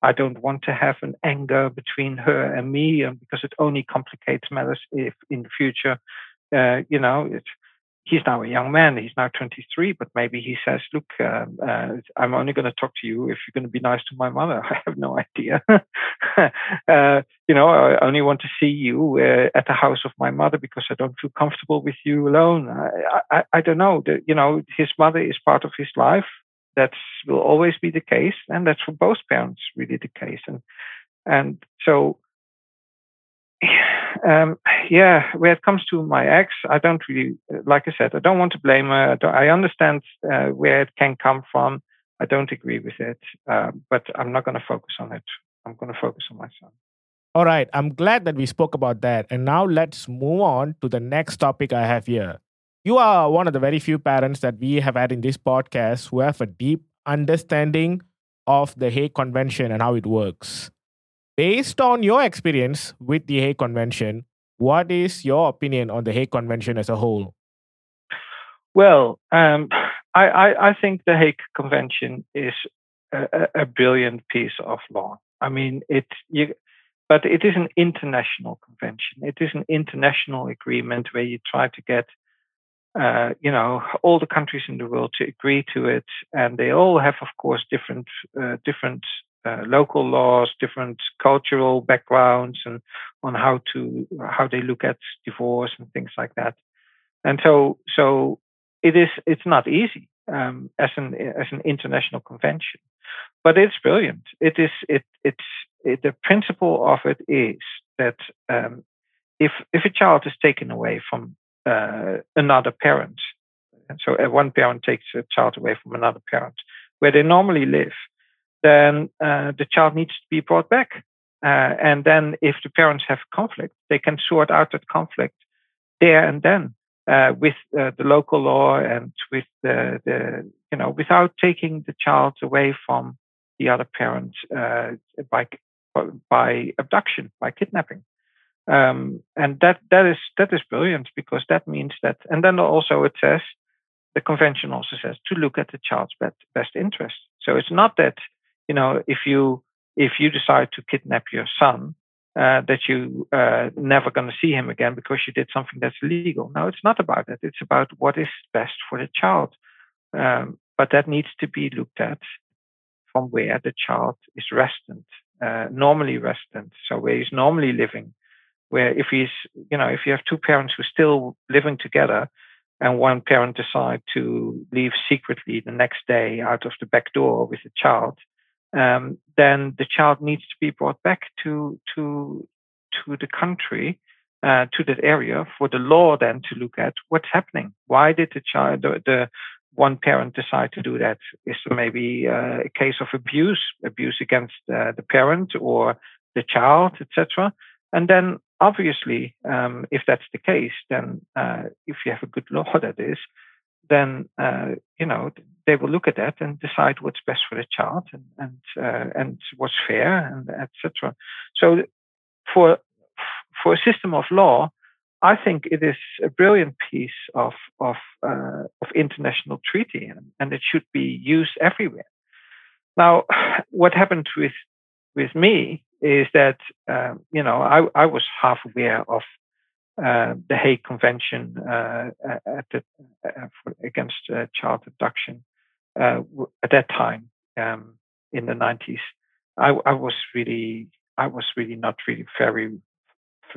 I don't want to have an anger between her and me because it only complicates matters if in the future, uh, you know, it's, he's now a young man. He's now 23, but maybe he says, "Look, uh, uh, I'm only going to talk to you if you're going to be nice to my mother." I have no idea. uh, you know, I only want to see you uh, at the house of my mother because I don't feel comfortable with you alone. I, I, I don't know. The, you know, his mother is part of his life. That will always be the case, and that's for both parents really the case. And and so um, yeah, when it comes to my ex, I don't really, like I said, I don't want to blame her. I, I understand uh, where it can come from. I don't agree with it, uh, but I'm not going to focus on it. I'm going to focus on my son. All right. I'm glad that we spoke about that. And now let's move on to the next topic I have here. You are one of the very few parents that we have had in this podcast who have a deep understanding of the Hague Convention and how it works. Based on your experience with the Hague Convention, what is your opinion on the Hague Convention as a whole? Well, um, I, I, I, think the Hague Convention is a, a, brilliant piece of law. I mean, it, you, but it is an international convention. It is an international agreement where you try to get, uh, you know, all the countries in the world to agree to it, and they all have, of course, different uh, different uh, local laws, different cultural backgrounds, and on how to how they look at divorce and things like that. And so, so it is. It's not easy um, as an as an international convention, but it's brilliant. It is. It it's it, the principle of it is that um, if if a child is taken away from uh, another parent, and so uh, one parent takes a child away from another parent, where they normally live, then uh, the child needs to be brought back. Uh, and then, if the parents have conflict, they can sort out that conflict there and then uh, with uh, the local law and with the, the, you know, without taking the child away from the other parent uh, by by abduction, by kidnapping. Um, and that that is that is brilliant because that means that, and then also it says the convention also says to look at the child's best, best interest. So it's not that you know, if you if you decide to kidnap your son, uh, that you uh, never going to see him again because you did something that's illegal. No, it's not about that. It's about what is best for the child. Um, but that needs to be looked at from where the child is resident, uh, normally resident, so where he's normally living. Where if he's, you know, if you have two parents who are still living together, and one parent decide to leave secretly the next day out of the back door with the child, um, then the child needs to be brought back to to to the country, uh, to that area for the law then to look at what's happening. Why did the child, the, the one parent decide to do that? Is there maybe uh, a case of abuse, abuse against uh, the parent or the child, etc.? And then obviously, um, if that's the case, then uh, if you have a good law that is, then uh, you know they will look at that and decide what's best for the child and and uh, and what's fair and etc. So for for a system of law, I think it is a brilliant piece of of uh, of international treaty and, and it should be used everywhere. Now, what happened with with me is that um, you know I, I was half aware of uh, the Hague Convention uh, the, uh, for, against uh, child abduction at that time um, in the 90s. I, I, was really I was really not really very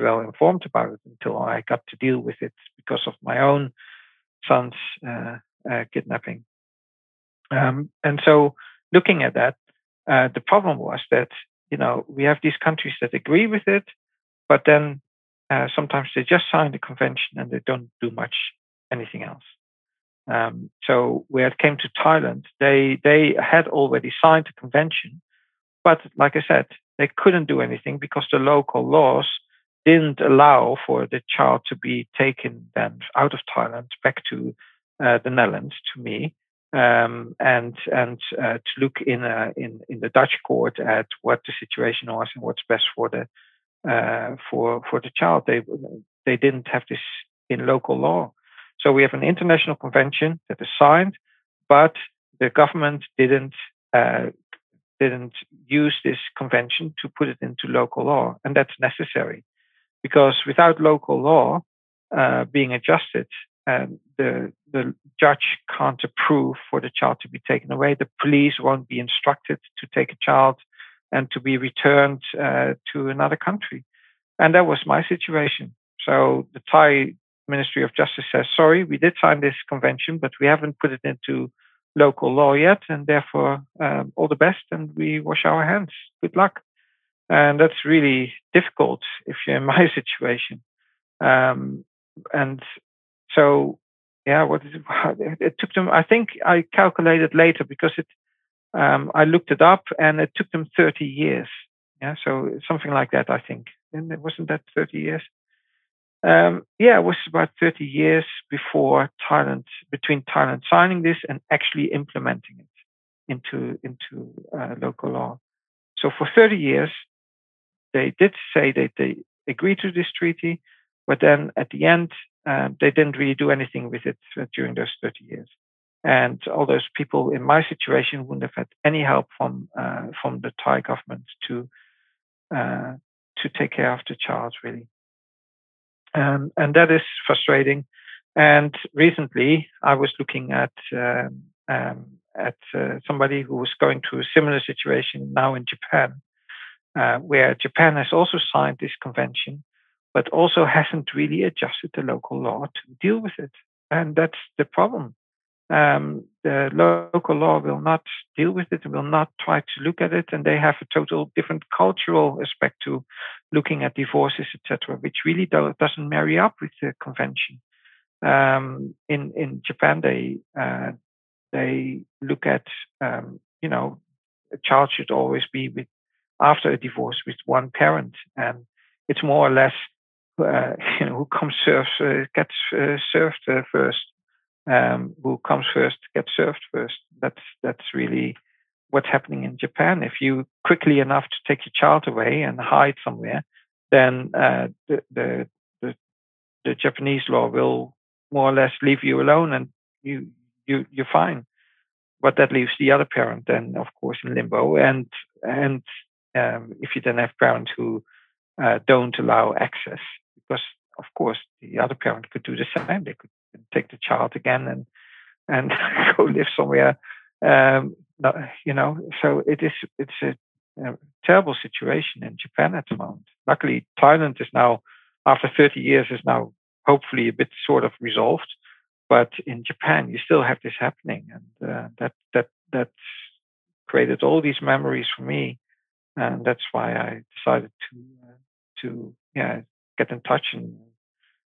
well informed about it until I got to deal with it because of my own son's kidnapping. Um, and so, looking at that, the problem was that you know, we have these countries that agree with it, but then uh, sometimes they just sign the convention and they don't do much anything else. Um, so where it came to Thailand, they they had already signed the convention, but like I said, they couldn't do anything because the local laws didn't allow for the child to be taken then out of Thailand back to uh, the Netherlands to me um, and and uh, to look in a, in in the Dutch court at what the situation was and what's best for the uh, for for the child. They they didn't have this in local law, so we have an international convention that is signed, but the government didn't uh, didn't use this convention to put it into local law, and that's necessary because without local law uh, being adjusted, um, the the judge can't approve for the child to be taken away. The police won't be instructed to take a child and to be returned uh, to another country. And that was my situation. So the Thai Ministry of Justice says, sorry, we did sign this convention, but we haven't put it into local law yet. And therefore, um, all the best. And we wash our hands. Good luck. And that's really difficult if you're in my situation. Um, and so yeah, what is it? it took them. I think I calculated later because it. Um, I looked it up, and it took them 30 years. Yeah, so something like that. I think, and it wasn't that 30 years. Um, yeah, it was about 30 years before Thailand, between Thailand signing this and actually implementing it into into uh, local law. So for 30 years, they did say that they agreed to this treaty, but then at the end, um, they didn't really do anything with it uh, during those 30 years. And all those people in my situation wouldn't have had any help from uh, from the Thai government to uh, to take care of the child, really. Um, and that is frustrating. And recently, I was looking at um, um, at uh, somebody who was going through a similar situation now in Japan, uh, where Japan has also signed this convention, but also hasn't really adjusted the local law to deal with it. And that's the problem. Um, the local law will not deal with it, will not try to look at it, and they have a total different cultural aspect to looking at divorces, etc., which really do, doesn't marry up with the convention. Um, in in Japan, they uh, they look at um, you know a child should always be with after a divorce with one parent, and it's more or less uh, you know, who comes first uh, gets uh, served uh, first. Um, who comes first gets served first. That's that's really what's happening in Japan. If you quickly enough to take your child away and hide somewhere, then uh, the, the, the the Japanese law will more or less leave you alone, and you you you're fine. But that leaves the other parent then, of course, in limbo. And and um, if you then have parents who uh, don't allow access, because of course the other parent could do the same. They could take the child again and and go live somewhere um, you know, so it is. It's a, a terrible situation in Japan at the moment. Luckily, Thailand is now, after 30 years, is now hopefully a bit sort of resolved. But in Japan, you still have this happening, and uh, that that that's created all these memories for me, and that's why I decided to uh, to yeah get in touch and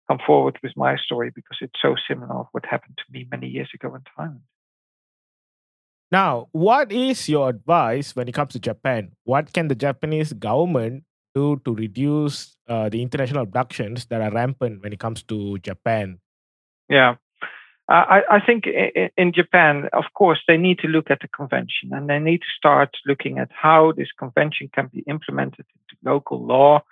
come forward with my story because it's so similar of what happened to me many years ago in Thailand. Now, what is your advice when it comes to Japan? What can the Japanese government do to reduce uh, the international abductions that are rampant when it comes to Japan? Yeah. I, I think in Japan, of course, they need to look at the convention and they need to start looking at how this convention can be implemented into local law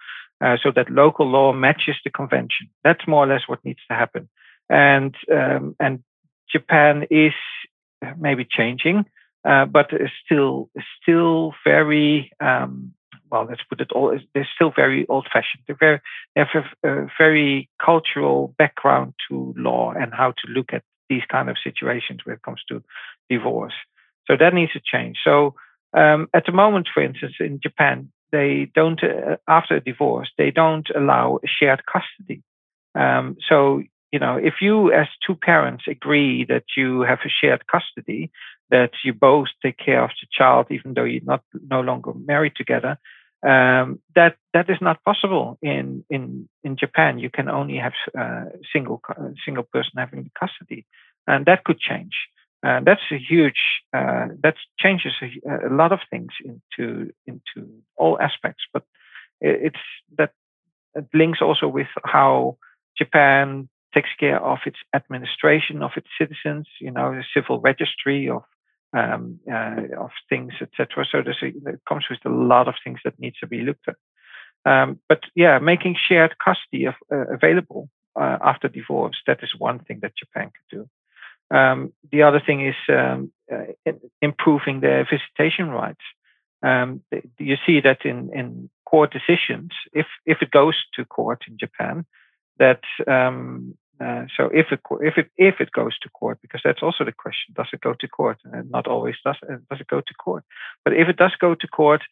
uh, so that local law matches the convention. That's more or less what needs to happen. And, um, and Japan is maybe changing, uh, but still, still very, um, well, let's put it all, they're still very old fashioned. They're very, they have a, very cultural background to law and how to look at these kind of situations when it comes to divorce. So that needs to change. So um, at the moment, for instance, in Japan, they don't, uh, after a divorce, they don't allow shared custody. Um, so, you know, if you as two parents agree that you have a shared custody, that you both take care of the child, even though you're not no longer married together, um, that that is not possible in in in Japan. You can only have uh, single single person having custody, and that could change. Uh, that's a huge uh, that changes a, a, lot of things into into all aspects. But it's that it links also with how Japan takes care of its administration of its citizens. You know, the civil registry of um, uh, of things, etc. So there's a, it comes with a lot of things that needs to be looked at. Um, but yeah, making shared custody of, uh, available uh, after divorce that is one thing that Japan could do. Um, the other thing is um, uh, improving their visitation rights. Um, you see that in, in court decisions, if if it goes to court in Japan, that um, uh, so if it if it if it goes to court, because that's also the question: does it go to court? And not always does uh, does it go to court. But if it does go to court,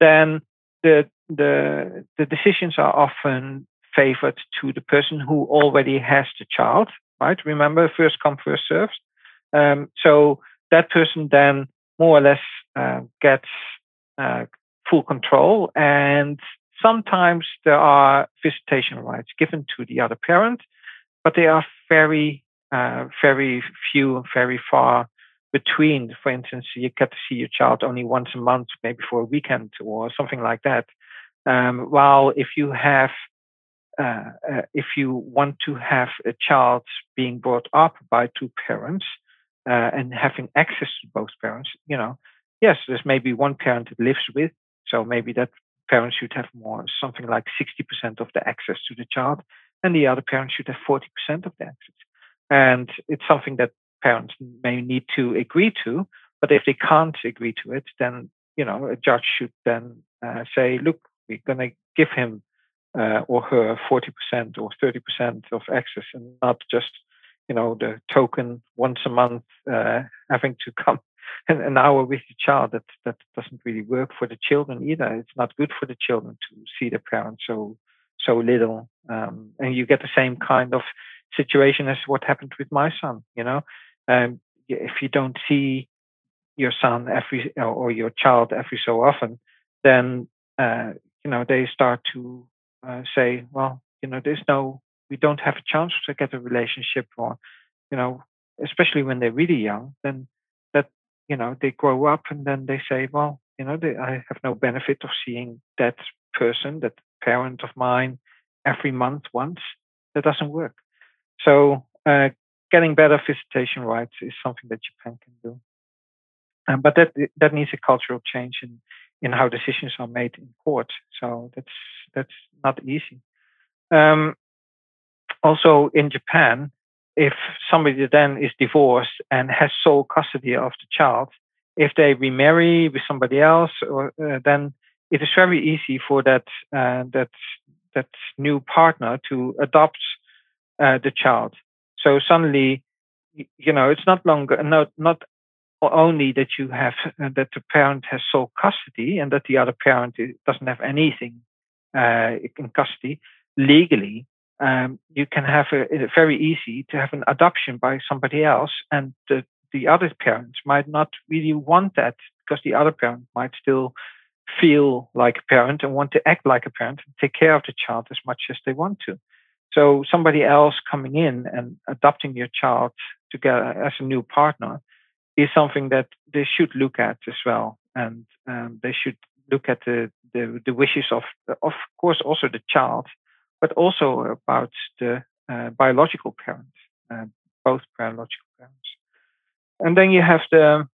then the the the decisions are often favored to the person who already has the child. Right? Remember, first come, first served. Um, so that person then more or less uh, gets uh, full control, and sometimes there are visitation rights given to the other parent but they are very, uh, very few and very far between. For instance, you get to see your child only once a month, maybe for a weekend or something like that. Um, while if you have, uh, uh, if you want to have a child being brought up by two parents uh, and having access to both parents, you know, yes, there's maybe one parent that lives with, so maybe that parent should have more, something like 60% of the access to the child and the other parent should have 40% of the access. And it's something that parents may need to agree to, but if they can't agree to it, then you know a judge should then uh, say, look, we're going to give him uh, or her 40% or 30% of access, and not just you know the token once a month uh, having to come an, an hour with the child. That that doesn't really work for the children either. It's not good for the children to see their parents so so little, um, and you get the same kind of situation as what happened with my son. You know, um, if you don't see your son every or your child every so often, then uh, you know they start to uh, say, well, you know, there's no, we don't have a chance to get a relationship, or you know, especially when they're really young, then that you know they grow up and then they say, well, you know, they, I have no benefit of seeing that person, that parent of mine every month once. That doesn't work. So uh, getting better visitation rights is something that Japan can do. Um, but that that needs a cultural change in in how decisions are made in court. So that's that's not easy. Um, also in Japan, if somebody then is divorced and has sole custody of the child, if they remarry with somebody else, or uh, then it is very easy for that uh, that that new partner to adopt uh, the child. So suddenly, you know, it's not longer not not only that you have uh, that the parent has sole custody and that the other parent doesn't have anything uh, in custody legally. Um, you can have a, a, very easy to have an adoption by somebody else, and the the other parents might not really want that because the other parent might still feel like a parent and want to act like a parent and take care of the child as much as they want to. So somebody else coming in and adopting your child together as a new partner is something that they should look at as well, and um, they should look at the, the, the wishes of of course also the child, but also about the uh, biological parents, uh, both biological parents. And then you have the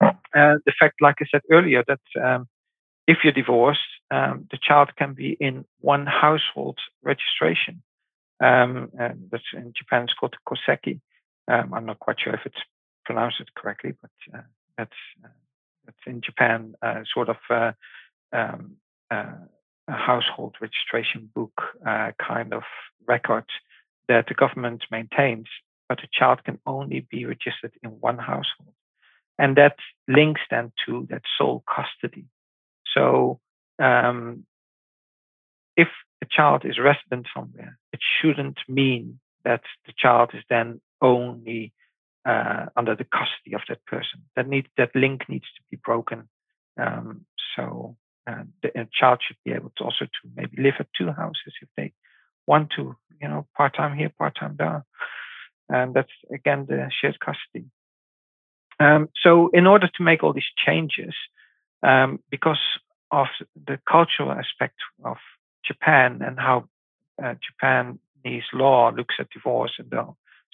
uh, the fact, like I said earlier, that um, if you're divorced, um, the child can be in one household registration. Um, that's in Japan, it's called koseki. Um, I'm not quite sure if it's pronounced it correctly, but uh, that's uh, that's in Japan, uh, sort of um, a household registration book kind of record that the government maintains, but a child can only be registered in one household, and that links then to that sole custody. So um, if a child is resident somewhere, it shouldn't mean that the child is then only uh, under the custody of that person. That need that link needs to be broken. Um, so uh, the child should be able to also to maybe live at two houses if they want to, you know, part time here, part time there. And that's again the shared custody. Um, so in order to make all these changes, um, because of the cultural aspect of Japan and how uh, Japanese law looks at divorce and the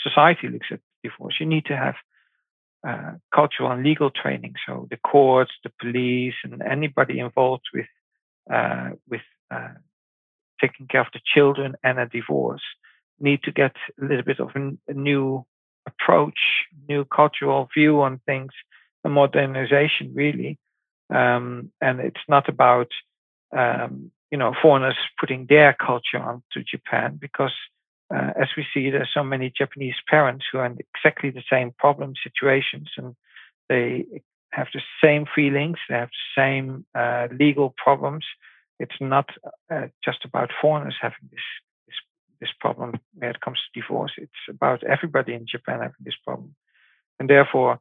society looks at divorce, you need to have uh, cultural and legal training. So the courts, the police, and anybody involved with uh, with uh, taking care of the children and a divorce need to get a little bit of a, a new approach, new cultural view on things, a modernization really. Um, and it's not about um, you know foreigners putting their culture onto Japan because uh, as we see, there's so many Japanese parents who are in exactly the same problem situations, and they have the same feelings, they have the same uh, legal problems. It's not uh, just about foreigners having this, this this problem when it comes to divorce. It's about everybody in Japan having this problem, and therefore,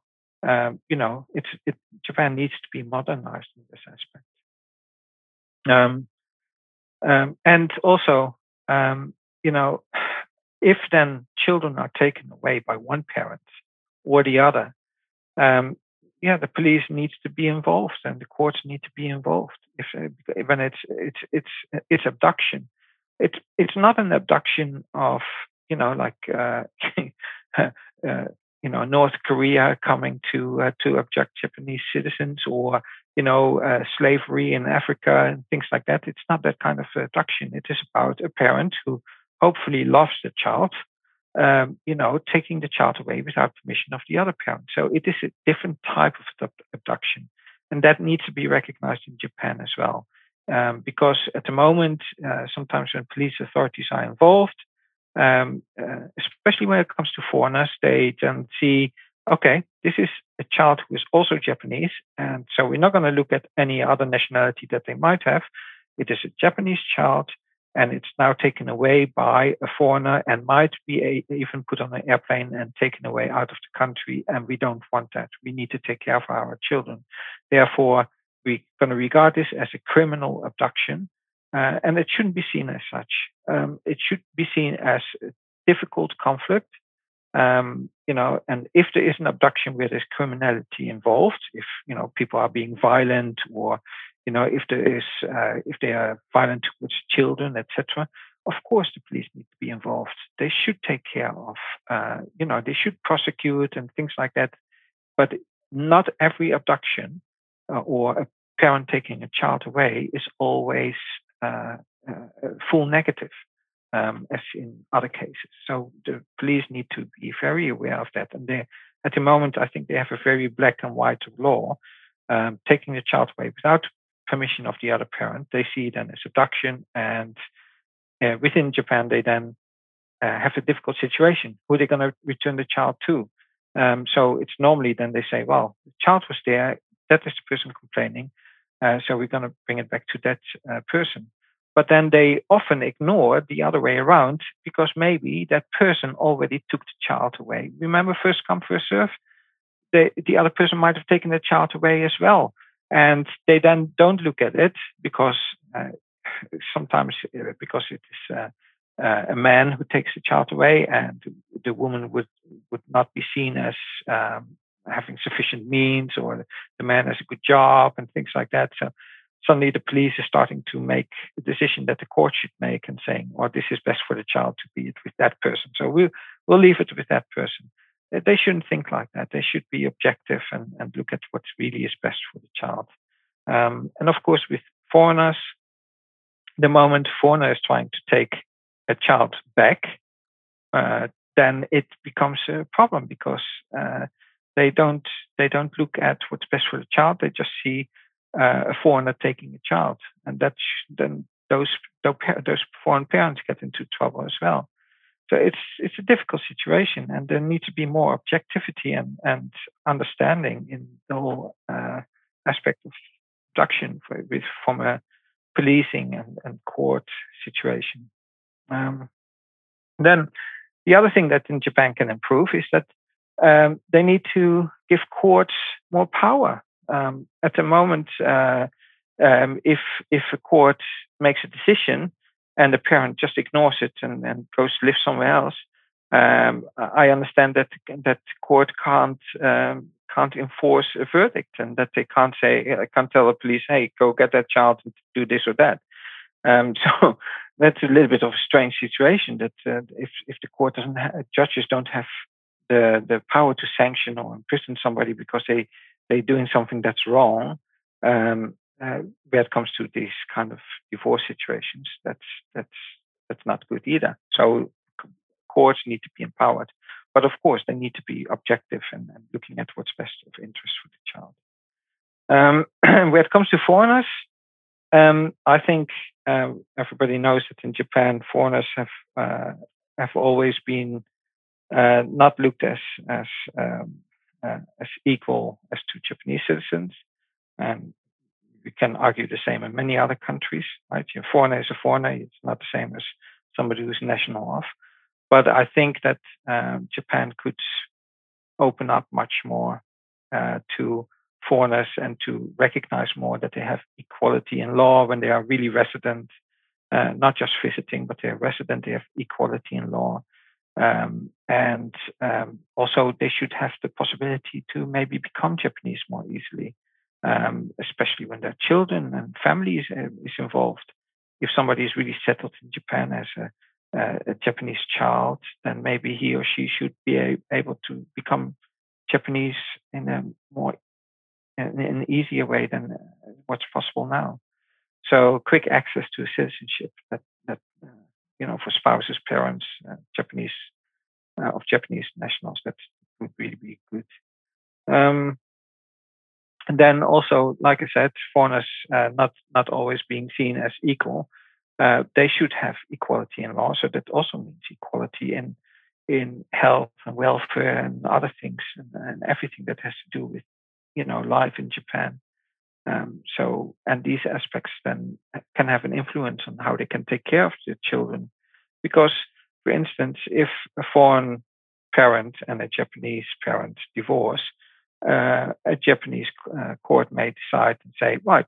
um, you know, it's it, Japan needs to be modernized in this aspect. Um, um, and also, um, you know, if then children are taken away by one parent or the other, um, yeah, the police needs to be involved and the courts need to be involved. If uh, when it's it's it's it's abduction, it's it's not an abduction of you know like uh, uh, you know North Korea coming to uh, to abduct Japanese citizens or you know uh, slavery in Africa and things like that. It's not that kind of abduction. It is about a parent who hopefully loves the child, um, you know, taking the child away without permission of the other parent. So it is a different type of abduction. And that needs to be recognized in Japan as well. Um, because at the moment, uh, sometimes when police authorities are involved, um, uh, especially when it comes to foreigners, they then see, okay, this is a child who is also Japanese. And so we're not going to look at any other nationality that they might have. It is a Japanese child and it's now taken away by a foreigner and might be a, even put on an airplane and taken away out of the country. And we don't want that. We need to take care of our children. Therefore, we're going to regard this as a criminal abduction, uh, and it shouldn't be seen as such. Um, it should be seen as a difficult conflict. Um, you know, and if there is an abduction where there's criminality involved, if you know people are being violent or you know, if there is, uh, if they are violent towards children, etc. Of course, the police need to be involved. They should take care of, uh, you know, they should prosecute and things like that. But not every abduction uh, or a parent taking a child away is always uh, uh, full negative. Um, as in other cases. So the police need to be very aware of that. And they, at the moment, I think they have a very black and white law. Um, taking the child away without permission of the other parent. They see it then as abduction, and uh, within Japan, they then uh, have a difficult situation. Who are they going to return the child to? Um, so it's normally then they say, well, the child was there, that is the person complaining, uh, so we're going to bring it back to that uh, person. But then they often ignore the other way around because maybe that person already took the child away. Remember, first come, first serve? The, the other person might have taken the child away as well. And they then don't look at it because uh, sometimes uh, because it is uh, uh, a man who takes the child away, and the woman would would not be seen as um, having sufficient means, or the man has a good job, and things like that. So suddenly the police is starting to make a decision that the court should make and saying, "Well, this is best for the child to be it with that person." So we'll we'll leave it with that person. They shouldn't think like that. They should be objective and, and look at what really is best for the child. Um, and of course, with foreigners, the moment foreigner is trying to take a child back, uh, then it becomes a problem because uh, they don't they don't look at what's best for the child. They just see uh, a foreigner taking a child, and that's then those those foreign parents get into trouble as well. So it's it's a difficult situation, and there needs to be more objectivity and and understanding in the whole uh, aspect of production for, with from a policing and, and court situation. Um, then the other thing that in Japan can improve is that um, they need to give courts more power. Um, at the moment, uh, um, if if a court makes a decision and the parent just ignores it and, and goes live somewhere else, um, I understand that that court can't um, can't enforce a verdict and that they can't say I can't tell the police, hey, go get that child and do this or that. Um, so that's a little bit of a strange situation that uh, if if the court doesn't ha- judges don't have the the power to sanction or imprison somebody because they they're doing something that's wrong um, uh, where it comes to these kind of divorce situations that's that's that's not good either. So courts need to be empowered but of course they need to be objective and, and looking at what's best of interest for the child. Um, where it comes to foreigners um, I think um, everybody knows that in Japan, foreigners have uh, have always been uh, not looked as as um, uh, as equal as to Japanese citizens, and we can argue the same in many other countries. Right, a foreigner is a foreigner; it's not the same as somebody who's national of. But I think that um, Japan could open up much more uh, to foreigners and to recognize more that they have equality in law when they are really resident, uh, not just visiting, but they're resident, they have equality in law. Um, and um, also, they should have the possibility to maybe become Japanese more easily, um, especially when their children and families uh, is involved. If somebody is really settled in Japan as a, uh, a Japanese child, then maybe he or she should be a, able to become Japanese in a more in an easier way than uh, what's possible now. So quick access to citizenship that that uh, you know for spouses, parents, uh, Japanese uh, of Japanese nationals that would really be good. Um, and then also, like I said, foreigners uh, not not always being seen as equal. Uh, they should have equality in law. So that also means equality in in health and welfare and other things and, and everything that has to do with you know life in Japan. Um, so and these aspects then can have an influence on how they can take care of their children, because for instance, if a foreign parent and a Japanese parent divorce, uh, a Japanese uh, court may decide and say, right,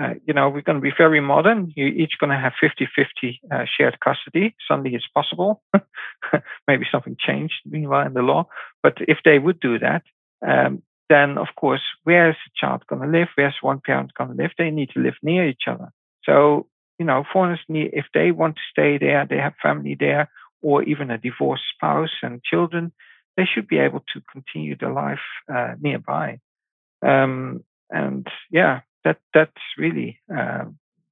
uh, you know, we're going to be very modern. You're each going to have 50 50 uh, shared custody. Suddenly it's possible. Maybe something changed meanwhile in the law. But if they would do that, um, then of course, where is the child going to live? Where's one parent going to live? They need to live near each other. So, you know, foreigners need, if they want to stay there, they have family there, or even a divorced spouse and children, they should be able to continue their life uh, nearby. Um, and yeah, that that's really uh,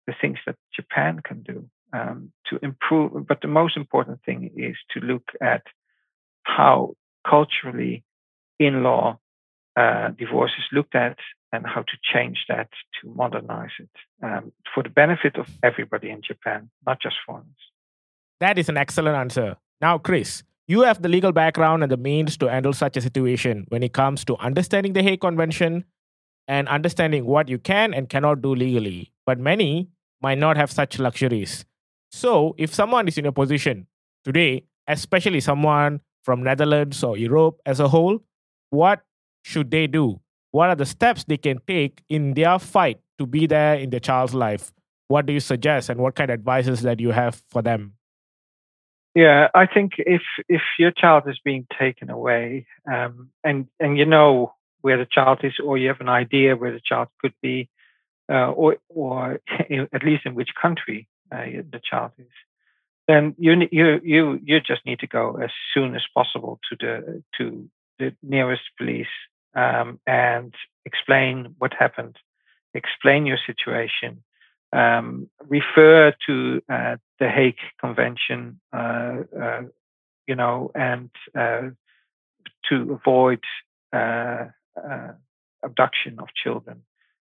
the things that Japan can do um, to improve. But the most important thing is to look at how culturally in law uh, divorce is looked at and how to change that to modernize it um, for the benefit of everybody in Japan, not just foreigners. That is an excellent answer. Now, Chris, You have the legal background and the means to handle such a situation when it comes to understanding the Hague Convention and understanding what you can and cannot do legally. But many might not have such luxuries. So, if someone is in a position today, especially someone from Netherlands or Europe as a whole, what should they do? What are the steps they can take in their fight to be there in their child's life? What do you suggest and what kind of advices that you have for them? Yeah, I think if if your child is being taken away, um, and and you know where the child is, or you have an idea where the child could be, uh, or or at least in which country uh, the child is, then you you you you just need to go as soon as possible to the to the nearest police um, and explain what happened, explain your situation, um, refer to uh, the Hague Convention, uh, uh, you know, and uh, to avoid uh, uh, abduction of children.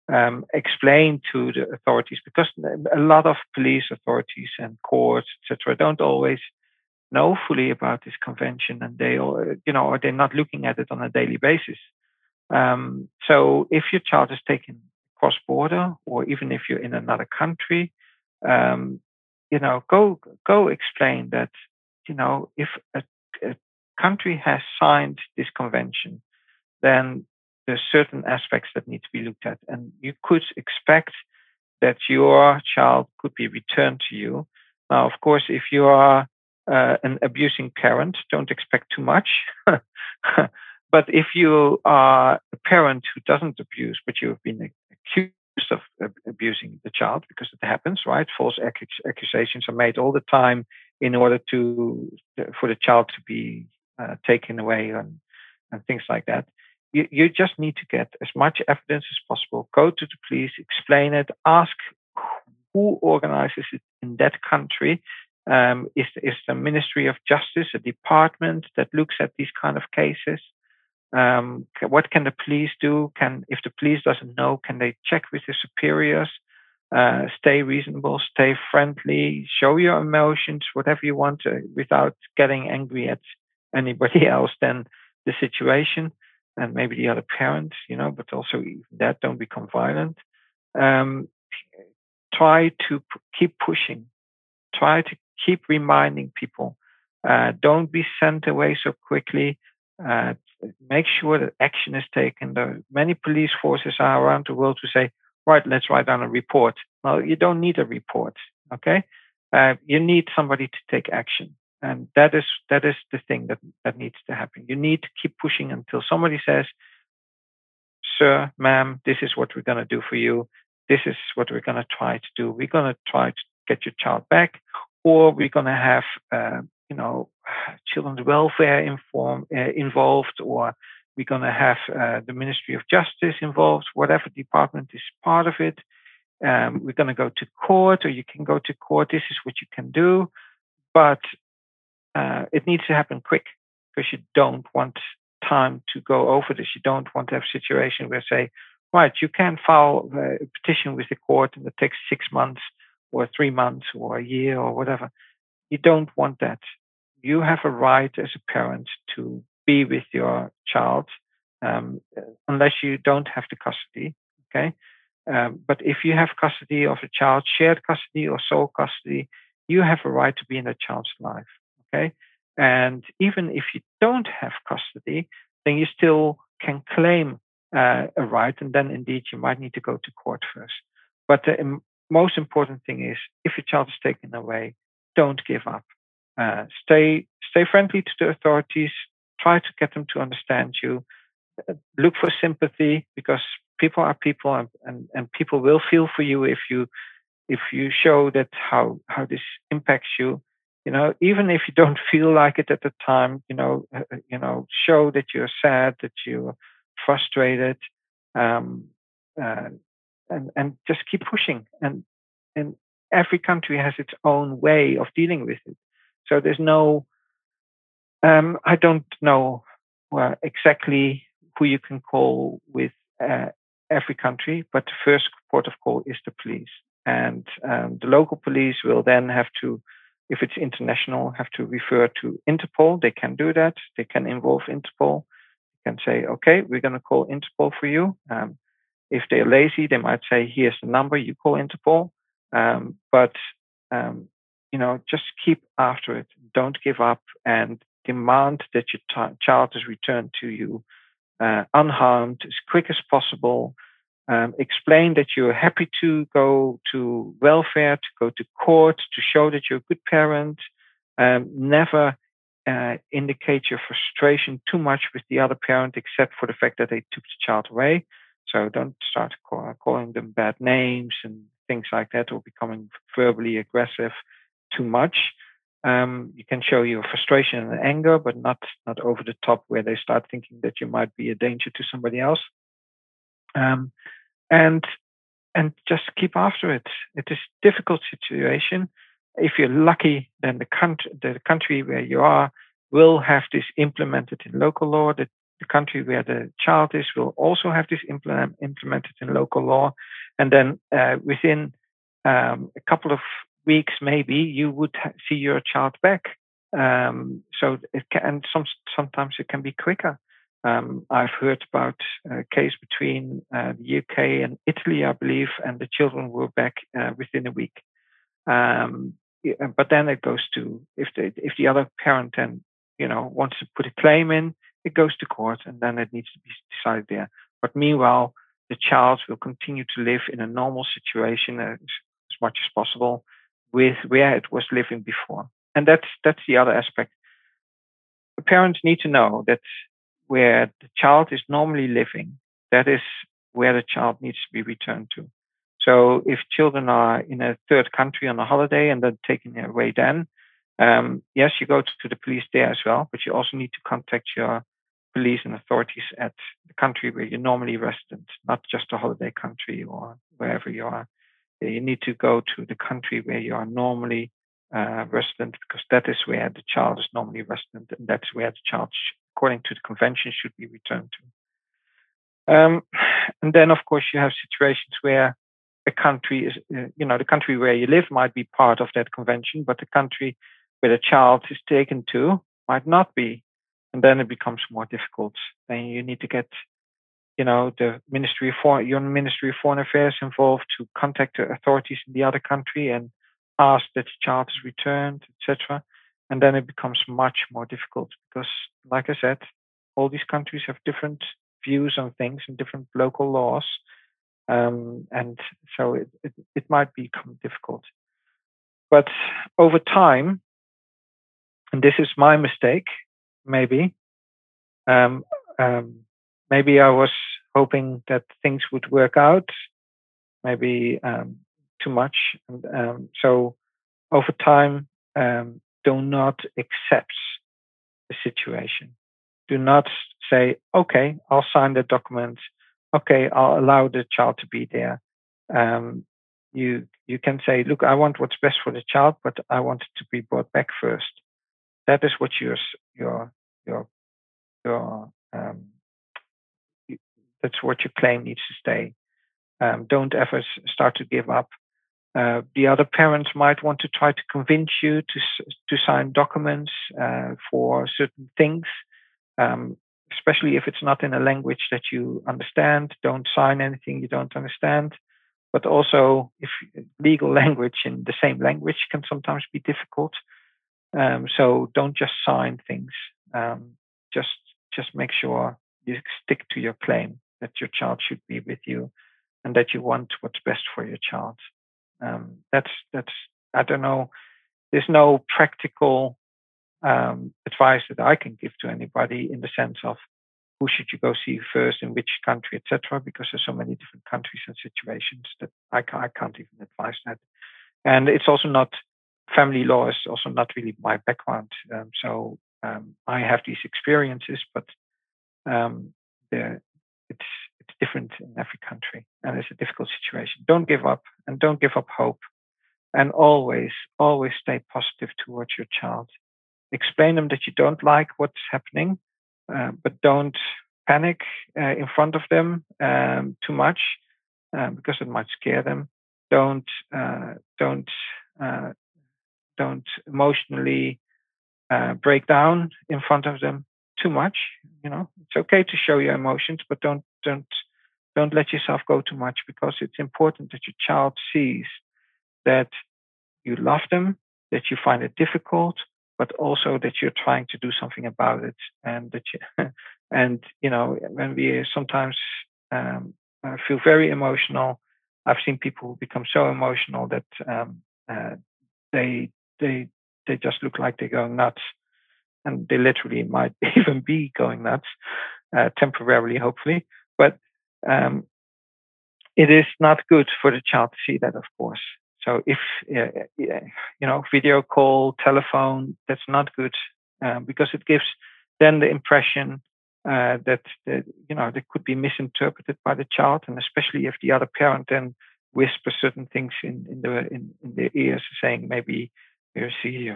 Um, explain to the authorities because a lot of police authorities and courts, etc., don't always know fully about this convention, and they, you know, or they're not looking at it on a daily basis. Um, so, if your child is taken cross border, or even if you're in another country, um, you know, go go explain that, you know, if a, a country has signed this convention, then there's certain aspects that need to be looked at, and you could expect that your child could be returned to you. Now, of course, if you are uh, an abusing parent, don't expect too much. but if you are a parent who doesn't abuse, but you've been accused of abusing the child because it happens, right? False accusations are made all the time in order to for the child to be uh, taken away and and things like that. You you just need to get as much evidence as possible. Go to the police, explain it, ask who organizes it in that country. Um, is is the Ministry of Justice a department that looks at these kind of cases? Um, what can the police do? Can if the police doesn't know, can they check with their superiors? Uh, stay reasonable, stay friendly, show your emotions, whatever you want, to, without getting angry at anybody else than the situation and maybe the other parent, you know. But also that, don't become violent. Um, try to p- keep pushing. Try to keep reminding people. Uh, don't be sent away so quickly. Uh, make sure that action is taken. There are many police forces are around the world who say, right, let's write down a report. Well, you don't need a report, okay? Uh, you need somebody to take action. And that is that is the thing that, that needs to happen. You need to keep pushing until somebody says, Sir, ma'am, this is what we're gonna do for you. This is what we're gonna try to do. We're gonna try to get your child back, or we're gonna have uh, you know, children's welfare inform, uh, involved, or we're going to have uh, the Ministry of Justice involved, whatever department is part of it. Um, we're going to go to court, or you can go to court. This is what you can do, but uh, it needs to happen quick because you don't want time to go over this. You don't want to have a situation where say, right, you can file a petition with the court and it takes six months or three months or a year or whatever. You don't want that. You have a right as a parent to be with your child, um, unless you don't have the custody. Okay. Um, but if you have custody of a child, shared custody or sole custody, you have a right to be in a child's life. Okay. And even if you don't have custody, then you still can claim uh, a right. And then indeed you might need to go to court first. But the most important thing is if your child is taken away, don't give up. Uh, stay stay friendly to the authorities. Try to get them to understand you. Uh, look for sympathy because people are people, and, and, and people will feel for you if you if you show that how how this impacts you. You know, even if you don't feel like it at the time, you know, uh, uh you know, show that you're sad, that you're frustrated, um, uh, and and just keep pushing. And and every country has its own way of dealing with it. So there's no, um, I don't know well, exactly who you can call with uh, every country, but the first port of call is the police. And um, the local police will then have to if it's international, have to refer to Interpol. They can do that. They can involve Interpol. They can say, okay, we're going to call Interpol for you. Um, if they're lazy, they might say, here's the number, you call Interpol. Um, but, um, you know, just keep after it. Don't give up and demand that your t- child is returned to you uh, unharmed as quick as possible. Um, explain that you're happy to go to welfare, to go to court, to show that you're a good parent. Um, never uh, indicate your frustration too much with the other parent, except for the fact that they took the child away. So don't start call, calling them bad names and things like that, or becoming verbally aggressive too much. Um, you can show your frustration and anger, but not not over the top where they start thinking that you might be a danger to somebody else. Um, and and just keep after it. It is a difficult situation. If you're lucky, then the country the country where you are will have this implemented in local law. The, the country where the child is will also have this implement, implemented in local law, and then uh, within um, a couple of weeks, maybe you would ha- see your child back. Um, so it can, and some, sometimes it can be quicker. Um, I've heard about a case between uh, the UK and Italy, I believe, and the children were back uh, within a week. Um, but then it goes to if the if the other parent then you know wants to put a claim in, it goes to court, and then it needs to be decided there. But meanwhile, the child will continue to live in a normal situation as, as much as possible with where it was living before. And that's that's the other aspect. The parents need to know that where the child is normally living, that is where the child needs to be returned to. So if children are in a third country on a holiday and they're taken away then, um, yes, you go to, to, the police there as well, but you also need to contact your police and authorities at the country where you're normally resident, not just a holiday country or wherever you are you need to go to the country where you are normally uh, resident because that is where the child is normally resident and that's where the child, according to the convention, should be returned to. Um, and then, of course, you have situations where a country is, uh, you know, the country where you live might be part of that convention, but the country where the child is taken to might not be. And then it becomes more difficult. Then you need to get you know, the Ministry of Foreign, your Ministry of Foreign Affairs involved to contact the authorities in the other country and ask that the child is returned, etc. And then it becomes much more difficult because, like I said, all these countries have different views on things and different local laws. Um, and so it, it, it might become difficult. But over time, and this is my mistake, maybe, um, um, maybe I was hoping that things would work out, maybe um, too much. And, um, so over time, um, do not accept the situation. Do not say, okay, I'll sign the document. Okay, I'll allow the child to be there. Um, you you can say, look, I want what's best for the child, but I want it to be brought back first. That is what your your your your um, that's what your claim needs to stay. Um, don't ever start to give up. Uh, the other parents might want to try to convince you to to sign documents uh, for certain things, um, especially if it's not in a language that you understand. Don't sign anything you don't understand. But also, if legal language in the same language can sometimes be difficult. Um, so don't just sign things. Um, just just make sure you stick to your claim that your child should be with you and that you want what's best for your child. Um, that's that's I don't know. There's no practical um, advice that I can give to anybody in the sense of who should you go see first in which country, etc. Because there's so many different countries and situations that I can't, I can't even advise that. And it's also not family law is also not really my background. Um, so um, I have these experiences, but um, the it's it's different in every country and it's a difficult situation. Don't give up and don't give up hope. And always, always stay positive towards your child. Explain them that you don't like what's happening, uh, but don't panic uh, in front of them um, too much uh, because it might scare them. Don't uh, don't uh, don't emotionally uh, break down in front of them too much. You know, it's okay to show your emotions, but don't don't don't let yourself go too much because it's important that your child sees that you love them, that you find it difficult, but also that you're trying to do something about it, and that you and you know when we sometimes um, feel very emotional, I've seen people become so emotional that um, uh, they they they just look like they're going nuts, and they literally might even be going nuts uh, temporarily, hopefully. But um, it is not good for the child to see that, of course. So if uh, you know video call, telephone, that's not good um, because it gives then the impression uh, that, you know that could be misinterpreted by the child, and especially if the other parent then whispers certain things in in the in, in their ears, saying maybe you see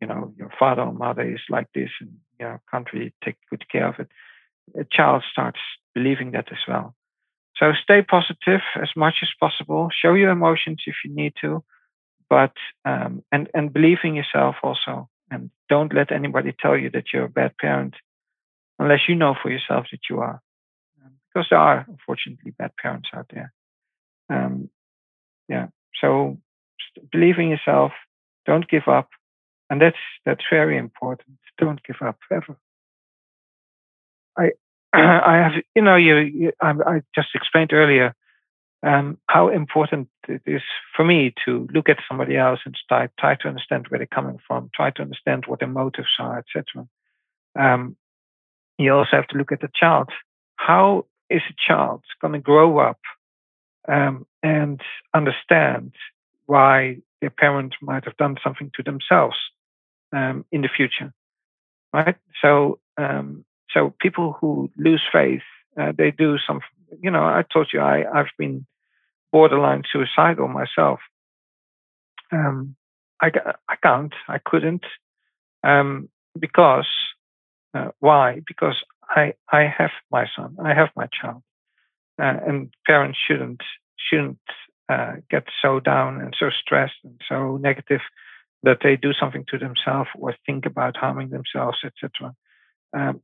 you know your father or mother is like this, and your country take good care of it. A child starts believing that as well. So stay positive as much as possible. Show your emotions if you need to, but um, and and believe in yourself also. And don't let anybody tell you that you're a bad parent, unless you know for yourself that you are, um, because there are unfortunately bad parents out there. Um, yeah. So believe in yourself. Don't give up, and that's that's very important. Don't give up ever. I I have, you know, you, you I, I, just explained earlier um, how important it is for me to look at somebody else and try, try to understand where they're coming from, try to understand what their motives are, etc. Um, you also have to look at the child. How is a child going to grow up um, and understand why their parent might have done something to themselves um, in the future? Right. So um, so people who lose faith, uh, they do some. You know, I told you I I've been borderline suicidal myself. Um, I I can't, I couldn't, um, because uh, why? Because I I have my son, I have my child, uh, and parents shouldn't shouldn't uh, get so down and so stressed and so negative that they do something to themselves or think about harming themselves, etc. Um,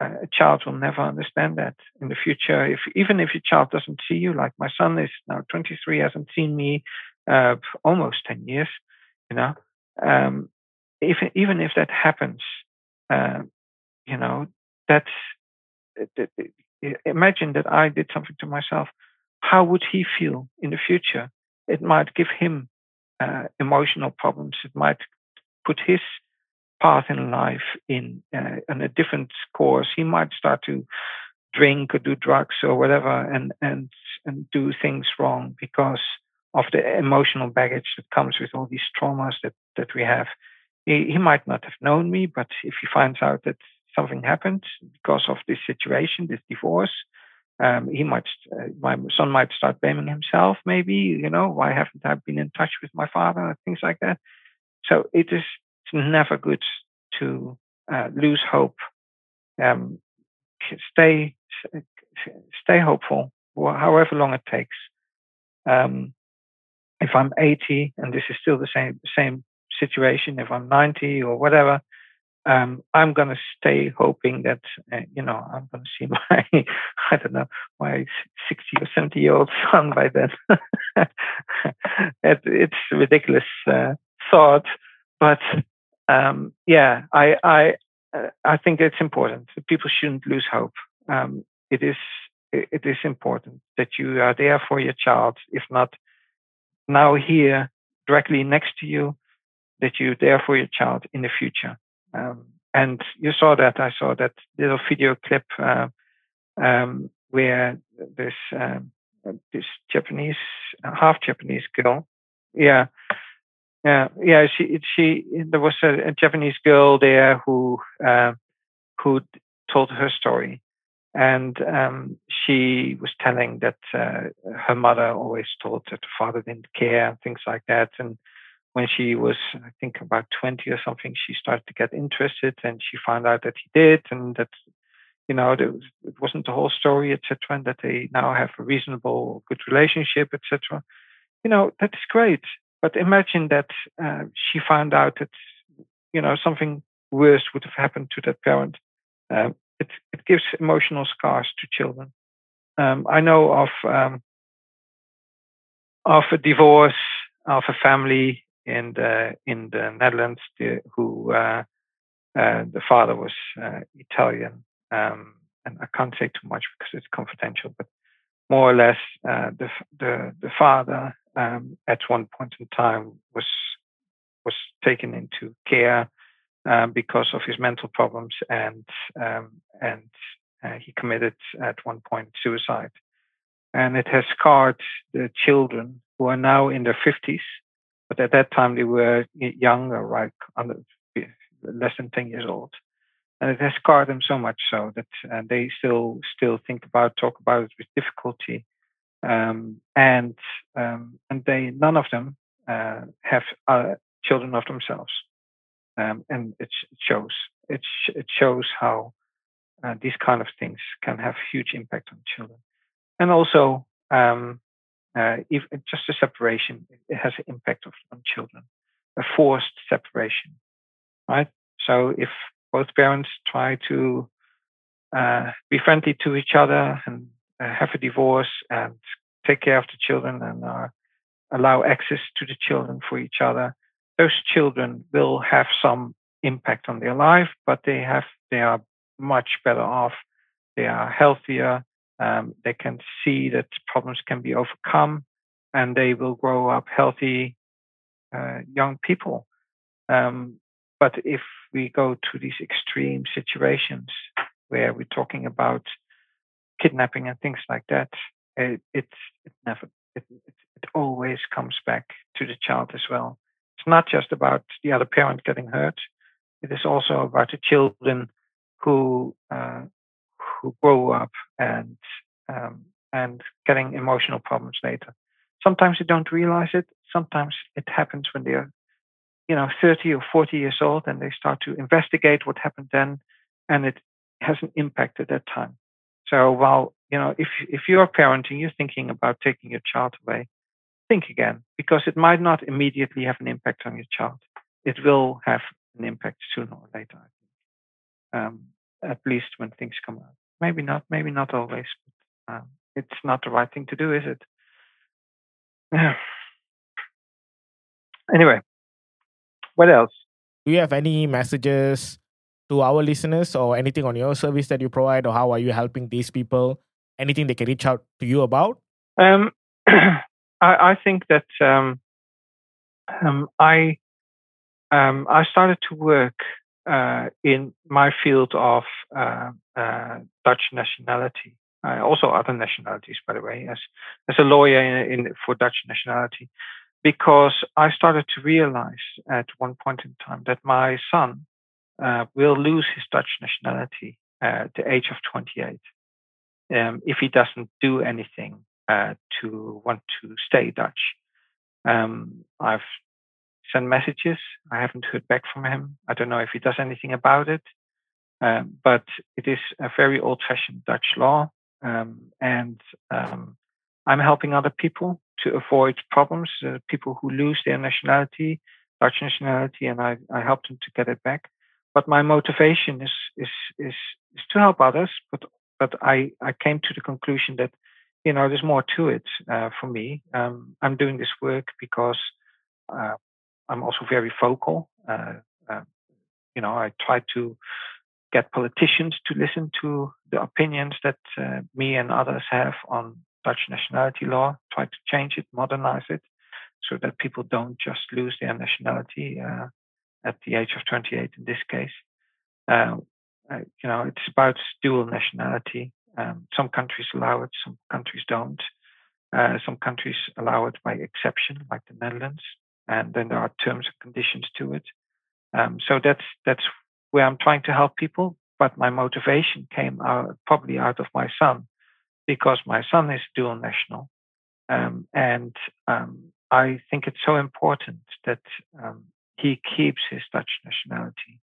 a child will never understand that in the future. If even if your child doesn't see you, like my son is now 23, hasn't seen me uh, almost 10 years, you know. Um, if even if that happens, uh, you know, that's imagine that I did something to myself. How would he feel in the future? It might give him uh, emotional problems. It might put his path in life in uh, in a different course. He might start to drink or do drugs or whatever, and and and do things wrong because of the emotional baggage that comes with all these traumas that that we have. He, he might not have known me, but if he finds out that something happened because of this situation, this divorce, um, he might, uh, my son might start blaming himself. Maybe you know why haven't I been in touch with my father? and Things like that. So it is never good to uh, lose hope. Um, stay stay hopeful, however long it takes. Um, if I'm 80 and this is still the same same situation, if I'm 90 or whatever, um, I'm going to stay hoping that uh, you know I'm going to see my I don't know my 60 or 70 year old son by then. it, it's ridiculous uh, thought, but um, yeah, I I uh, I think it's important. People shouldn't lose hope. Um, it is it is important that you are there for your child, if not now here directly next to you, that you're there for your child in the future. Um, and you saw that I saw that little video clip uh, um, where this um, this Japanese half Japanese girl, yeah, yeah, yeah. She she there was a, a Japanese girl there who uh, who told her story, and um, she was telling that uh, her mother always told that the father didn't care and things like that. And when she was, I think, about twenty or something, she started to get interested, and she found out that he did, and that you know it wasn't the whole story, etc., and that they now have a reasonable, good relationship, etc. You know that is great but imagine that uh, she found out that you know something worse would have happened to that parent. Um, it it gives emotional scars to children. Um, I know of um, of a divorce of a family in the in the Netherlands the, who uh, uh, the father was uh, Italian, um, and I can't say too much because it's confidential, but more or less the the the father um, at one point in time was was taken into care because of his mental problems and um, and uh, he committed at one point suicide. And it has scarred the children who are now in their 50s but at that time they were young or like under less than 10 years old. And it has scarred them so much so that uh, they still still think about talk about it with difficulty. Um, and um, and they none of them uh, have uh, children of themselves. Um, and it, shows it, sh- it shows how uh, these kind of things can have huge impact on children. And also um, uh, if just a separation it has an impact on children a forced separation right so if both parents try to uh, be friendly to each other and uh, have a divorce and take care of the children and uh, allow access to the children for each other, those children will have some impact on their life, but they have they are much better off. They are healthier. Um, they can see that problems can be overcome, and they will grow up healthy uh, young people. Um, but if we go to these extreme situations where we're talking about kidnapping and things like that, it, it's it never it, it, it always comes back to the child as well. It's not just about the other parent getting hurt. It is also about the children who uh, who grow up and um, and getting emotional problems later. Sometimes they don't realize it. Sometimes it happens when they're you know 30 or 40 years old and they start to investigate what happened then and it has an impact at that time so while you know if if you're parenting you're thinking about taking your child away think again because it might not immediately have an impact on your child it will have an impact sooner or later um, at least when things come out maybe not maybe not always but um, it's not the right thing to do is it anyway what else? Do you have any messages to our listeners or anything on your service that you provide or how are you helping these people? Anything they can reach out to you about? Um, I, I, think that um, um, I um, I started to work uh, in my field of uh, uh, Dutch nationality. also other nationalities, by the way, as as a lawyer in, in for Dutch nationality because I started to realize at one point in time that my son uh, will lose his Dutch nationality at the age of 28 um, if he doesn't do anything uh, to want to stay Dutch. Um, I've sent messages. I haven't heard back from him. I don't know if he does anything about it. Um, but it is a very old fashioned Dutch law. Um, and um, I'm helping other people to avoid problems, uh, people who lose their nationality, Dutch nationality, and I, I help them to get it back. But my motivation is is is is to help others. But but I I came to the conclusion that you know there's more to it uh, for me. Um, I'm doing this work because uh, I'm also very vocal. Uh, uh, you know, I try to get politicians to listen to the opinions that uh, me and others have on Dutch nationality law, try to change it, modernize it, so that people don't just lose their nationality uh, at the age of 28 in this case. Uh, uh, you know, it's about dual nationality. Um, some countries allow it, some countries don't. Uh, some countries allow it by exception, like the Netherlands, and then there are terms and conditions to it. Um, so that's that's where I'm trying to help people. But my motivation came out probably out of my son, because my son is dual national. Um, and um, I think it's so important that um, he keeps his Dutch nationality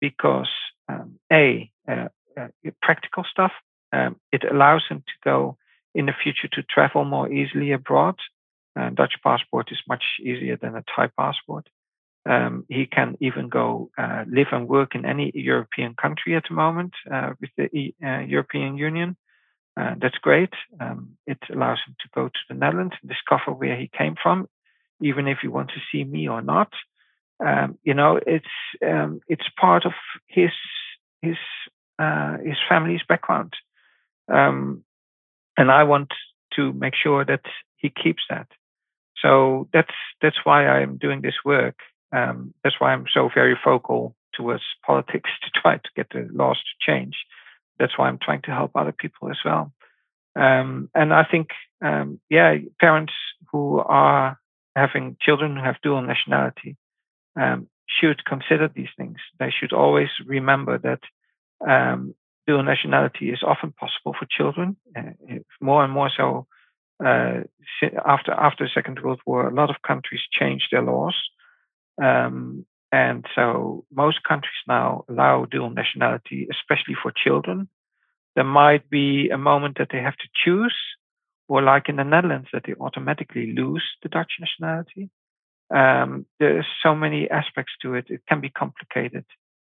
because, um, A, uh, uh, practical stuff, um, it allows him to go in the future to travel more easily abroad. Uh, Dutch passport is much easier than a Thai passport. Um, he can even go uh, live and work in any European country at the moment uh, with the uh, European Union. Uh, that's great. Um, it allows him to go to the Netherlands and discover where he came from, even if he wants to see me or not. Um, you know, it's um, it's part of his his uh, his family's background, um, and I want to make sure that he keeps that. So that's that's why I'm doing this work. Um, that's why I'm so very vocal towards politics to try to get the laws to change. That's why I'm trying to help other people as well. Um, and I think, um, yeah, parents who are having children who have dual nationality um, should consider these things. They should always remember that um, dual nationality is often possible for children, uh, more and more so uh, after after the Second World War. A lot of countries changed their laws, um, and so most countries now allow dual nationality, especially for children. There might be a moment that they have to choose, or like in the Netherlands, that they automatically lose the Dutch nationality. Um, there's so many aspects to it; it can be complicated.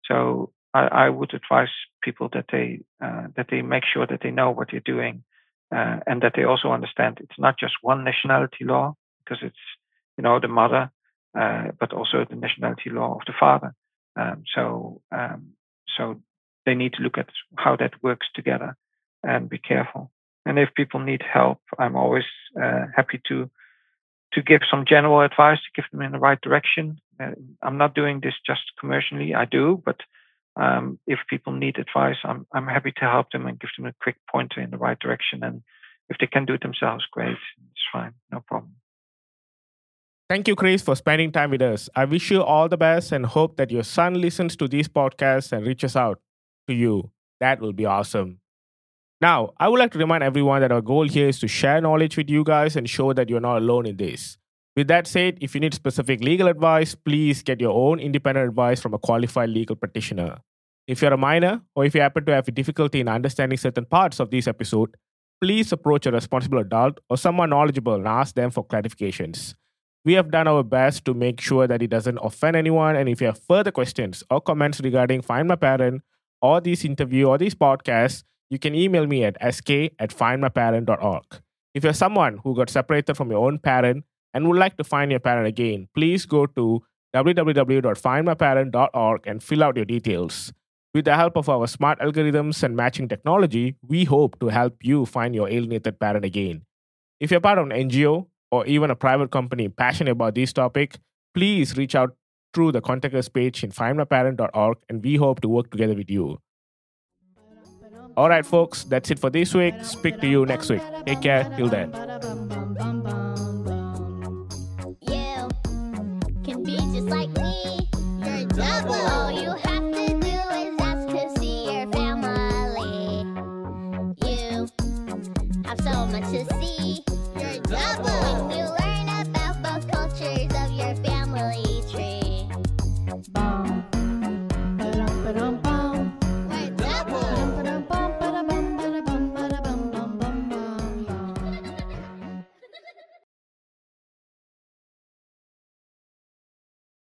So I, I would advise people that they uh, that they make sure that they know what they're doing, uh, and that they also understand it's not just one nationality law because it's you know the mother, uh, but also the nationality law of the father. Um, so um, so they need to look at how that works together and be careful. And if people need help, I'm always uh, happy to to give some general advice to give them in the right direction. Uh, I'm not doing this just commercially. I do, but um, if people need advice, I'm I'm happy to help them and give them a quick pointer in the right direction. And if they can do it themselves, great. It's fine, no problem. Thank you, Chris, for spending time with us. I wish you all the best and hope that your son listens to these podcasts and reaches out to you. That will be awesome. Now, I would like to remind everyone that our goal here is to share knowledge with you guys and show that you're not alone in this. With that said, if you need specific legal advice, please get your own independent advice from a qualified legal practitioner. If you're a minor or if you happen to have difficulty in understanding certain parts of this episode, please approach a responsible adult or someone knowledgeable and ask them for clarifications. We have done our best to make sure that it doesn't offend anyone. And if you have further questions or comments regarding Find My Parent or this interview or this podcast, you can email me at sk at findmyparent.org. If you're someone who got separated from your own parent and would like to find your parent again, please go to www.findmyparent.org and fill out your details. With the help of our smart algorithms and matching technology, we hope to help you find your alienated parent again. If you're part of an NGO or even a private company passionate about this topic, please reach out through the contact us page in findmyparent.org and we hope to work together with you. All right, folks, that's it for this week. Speak to you next week. Take care. Till then. Be just like me. You're double. All you have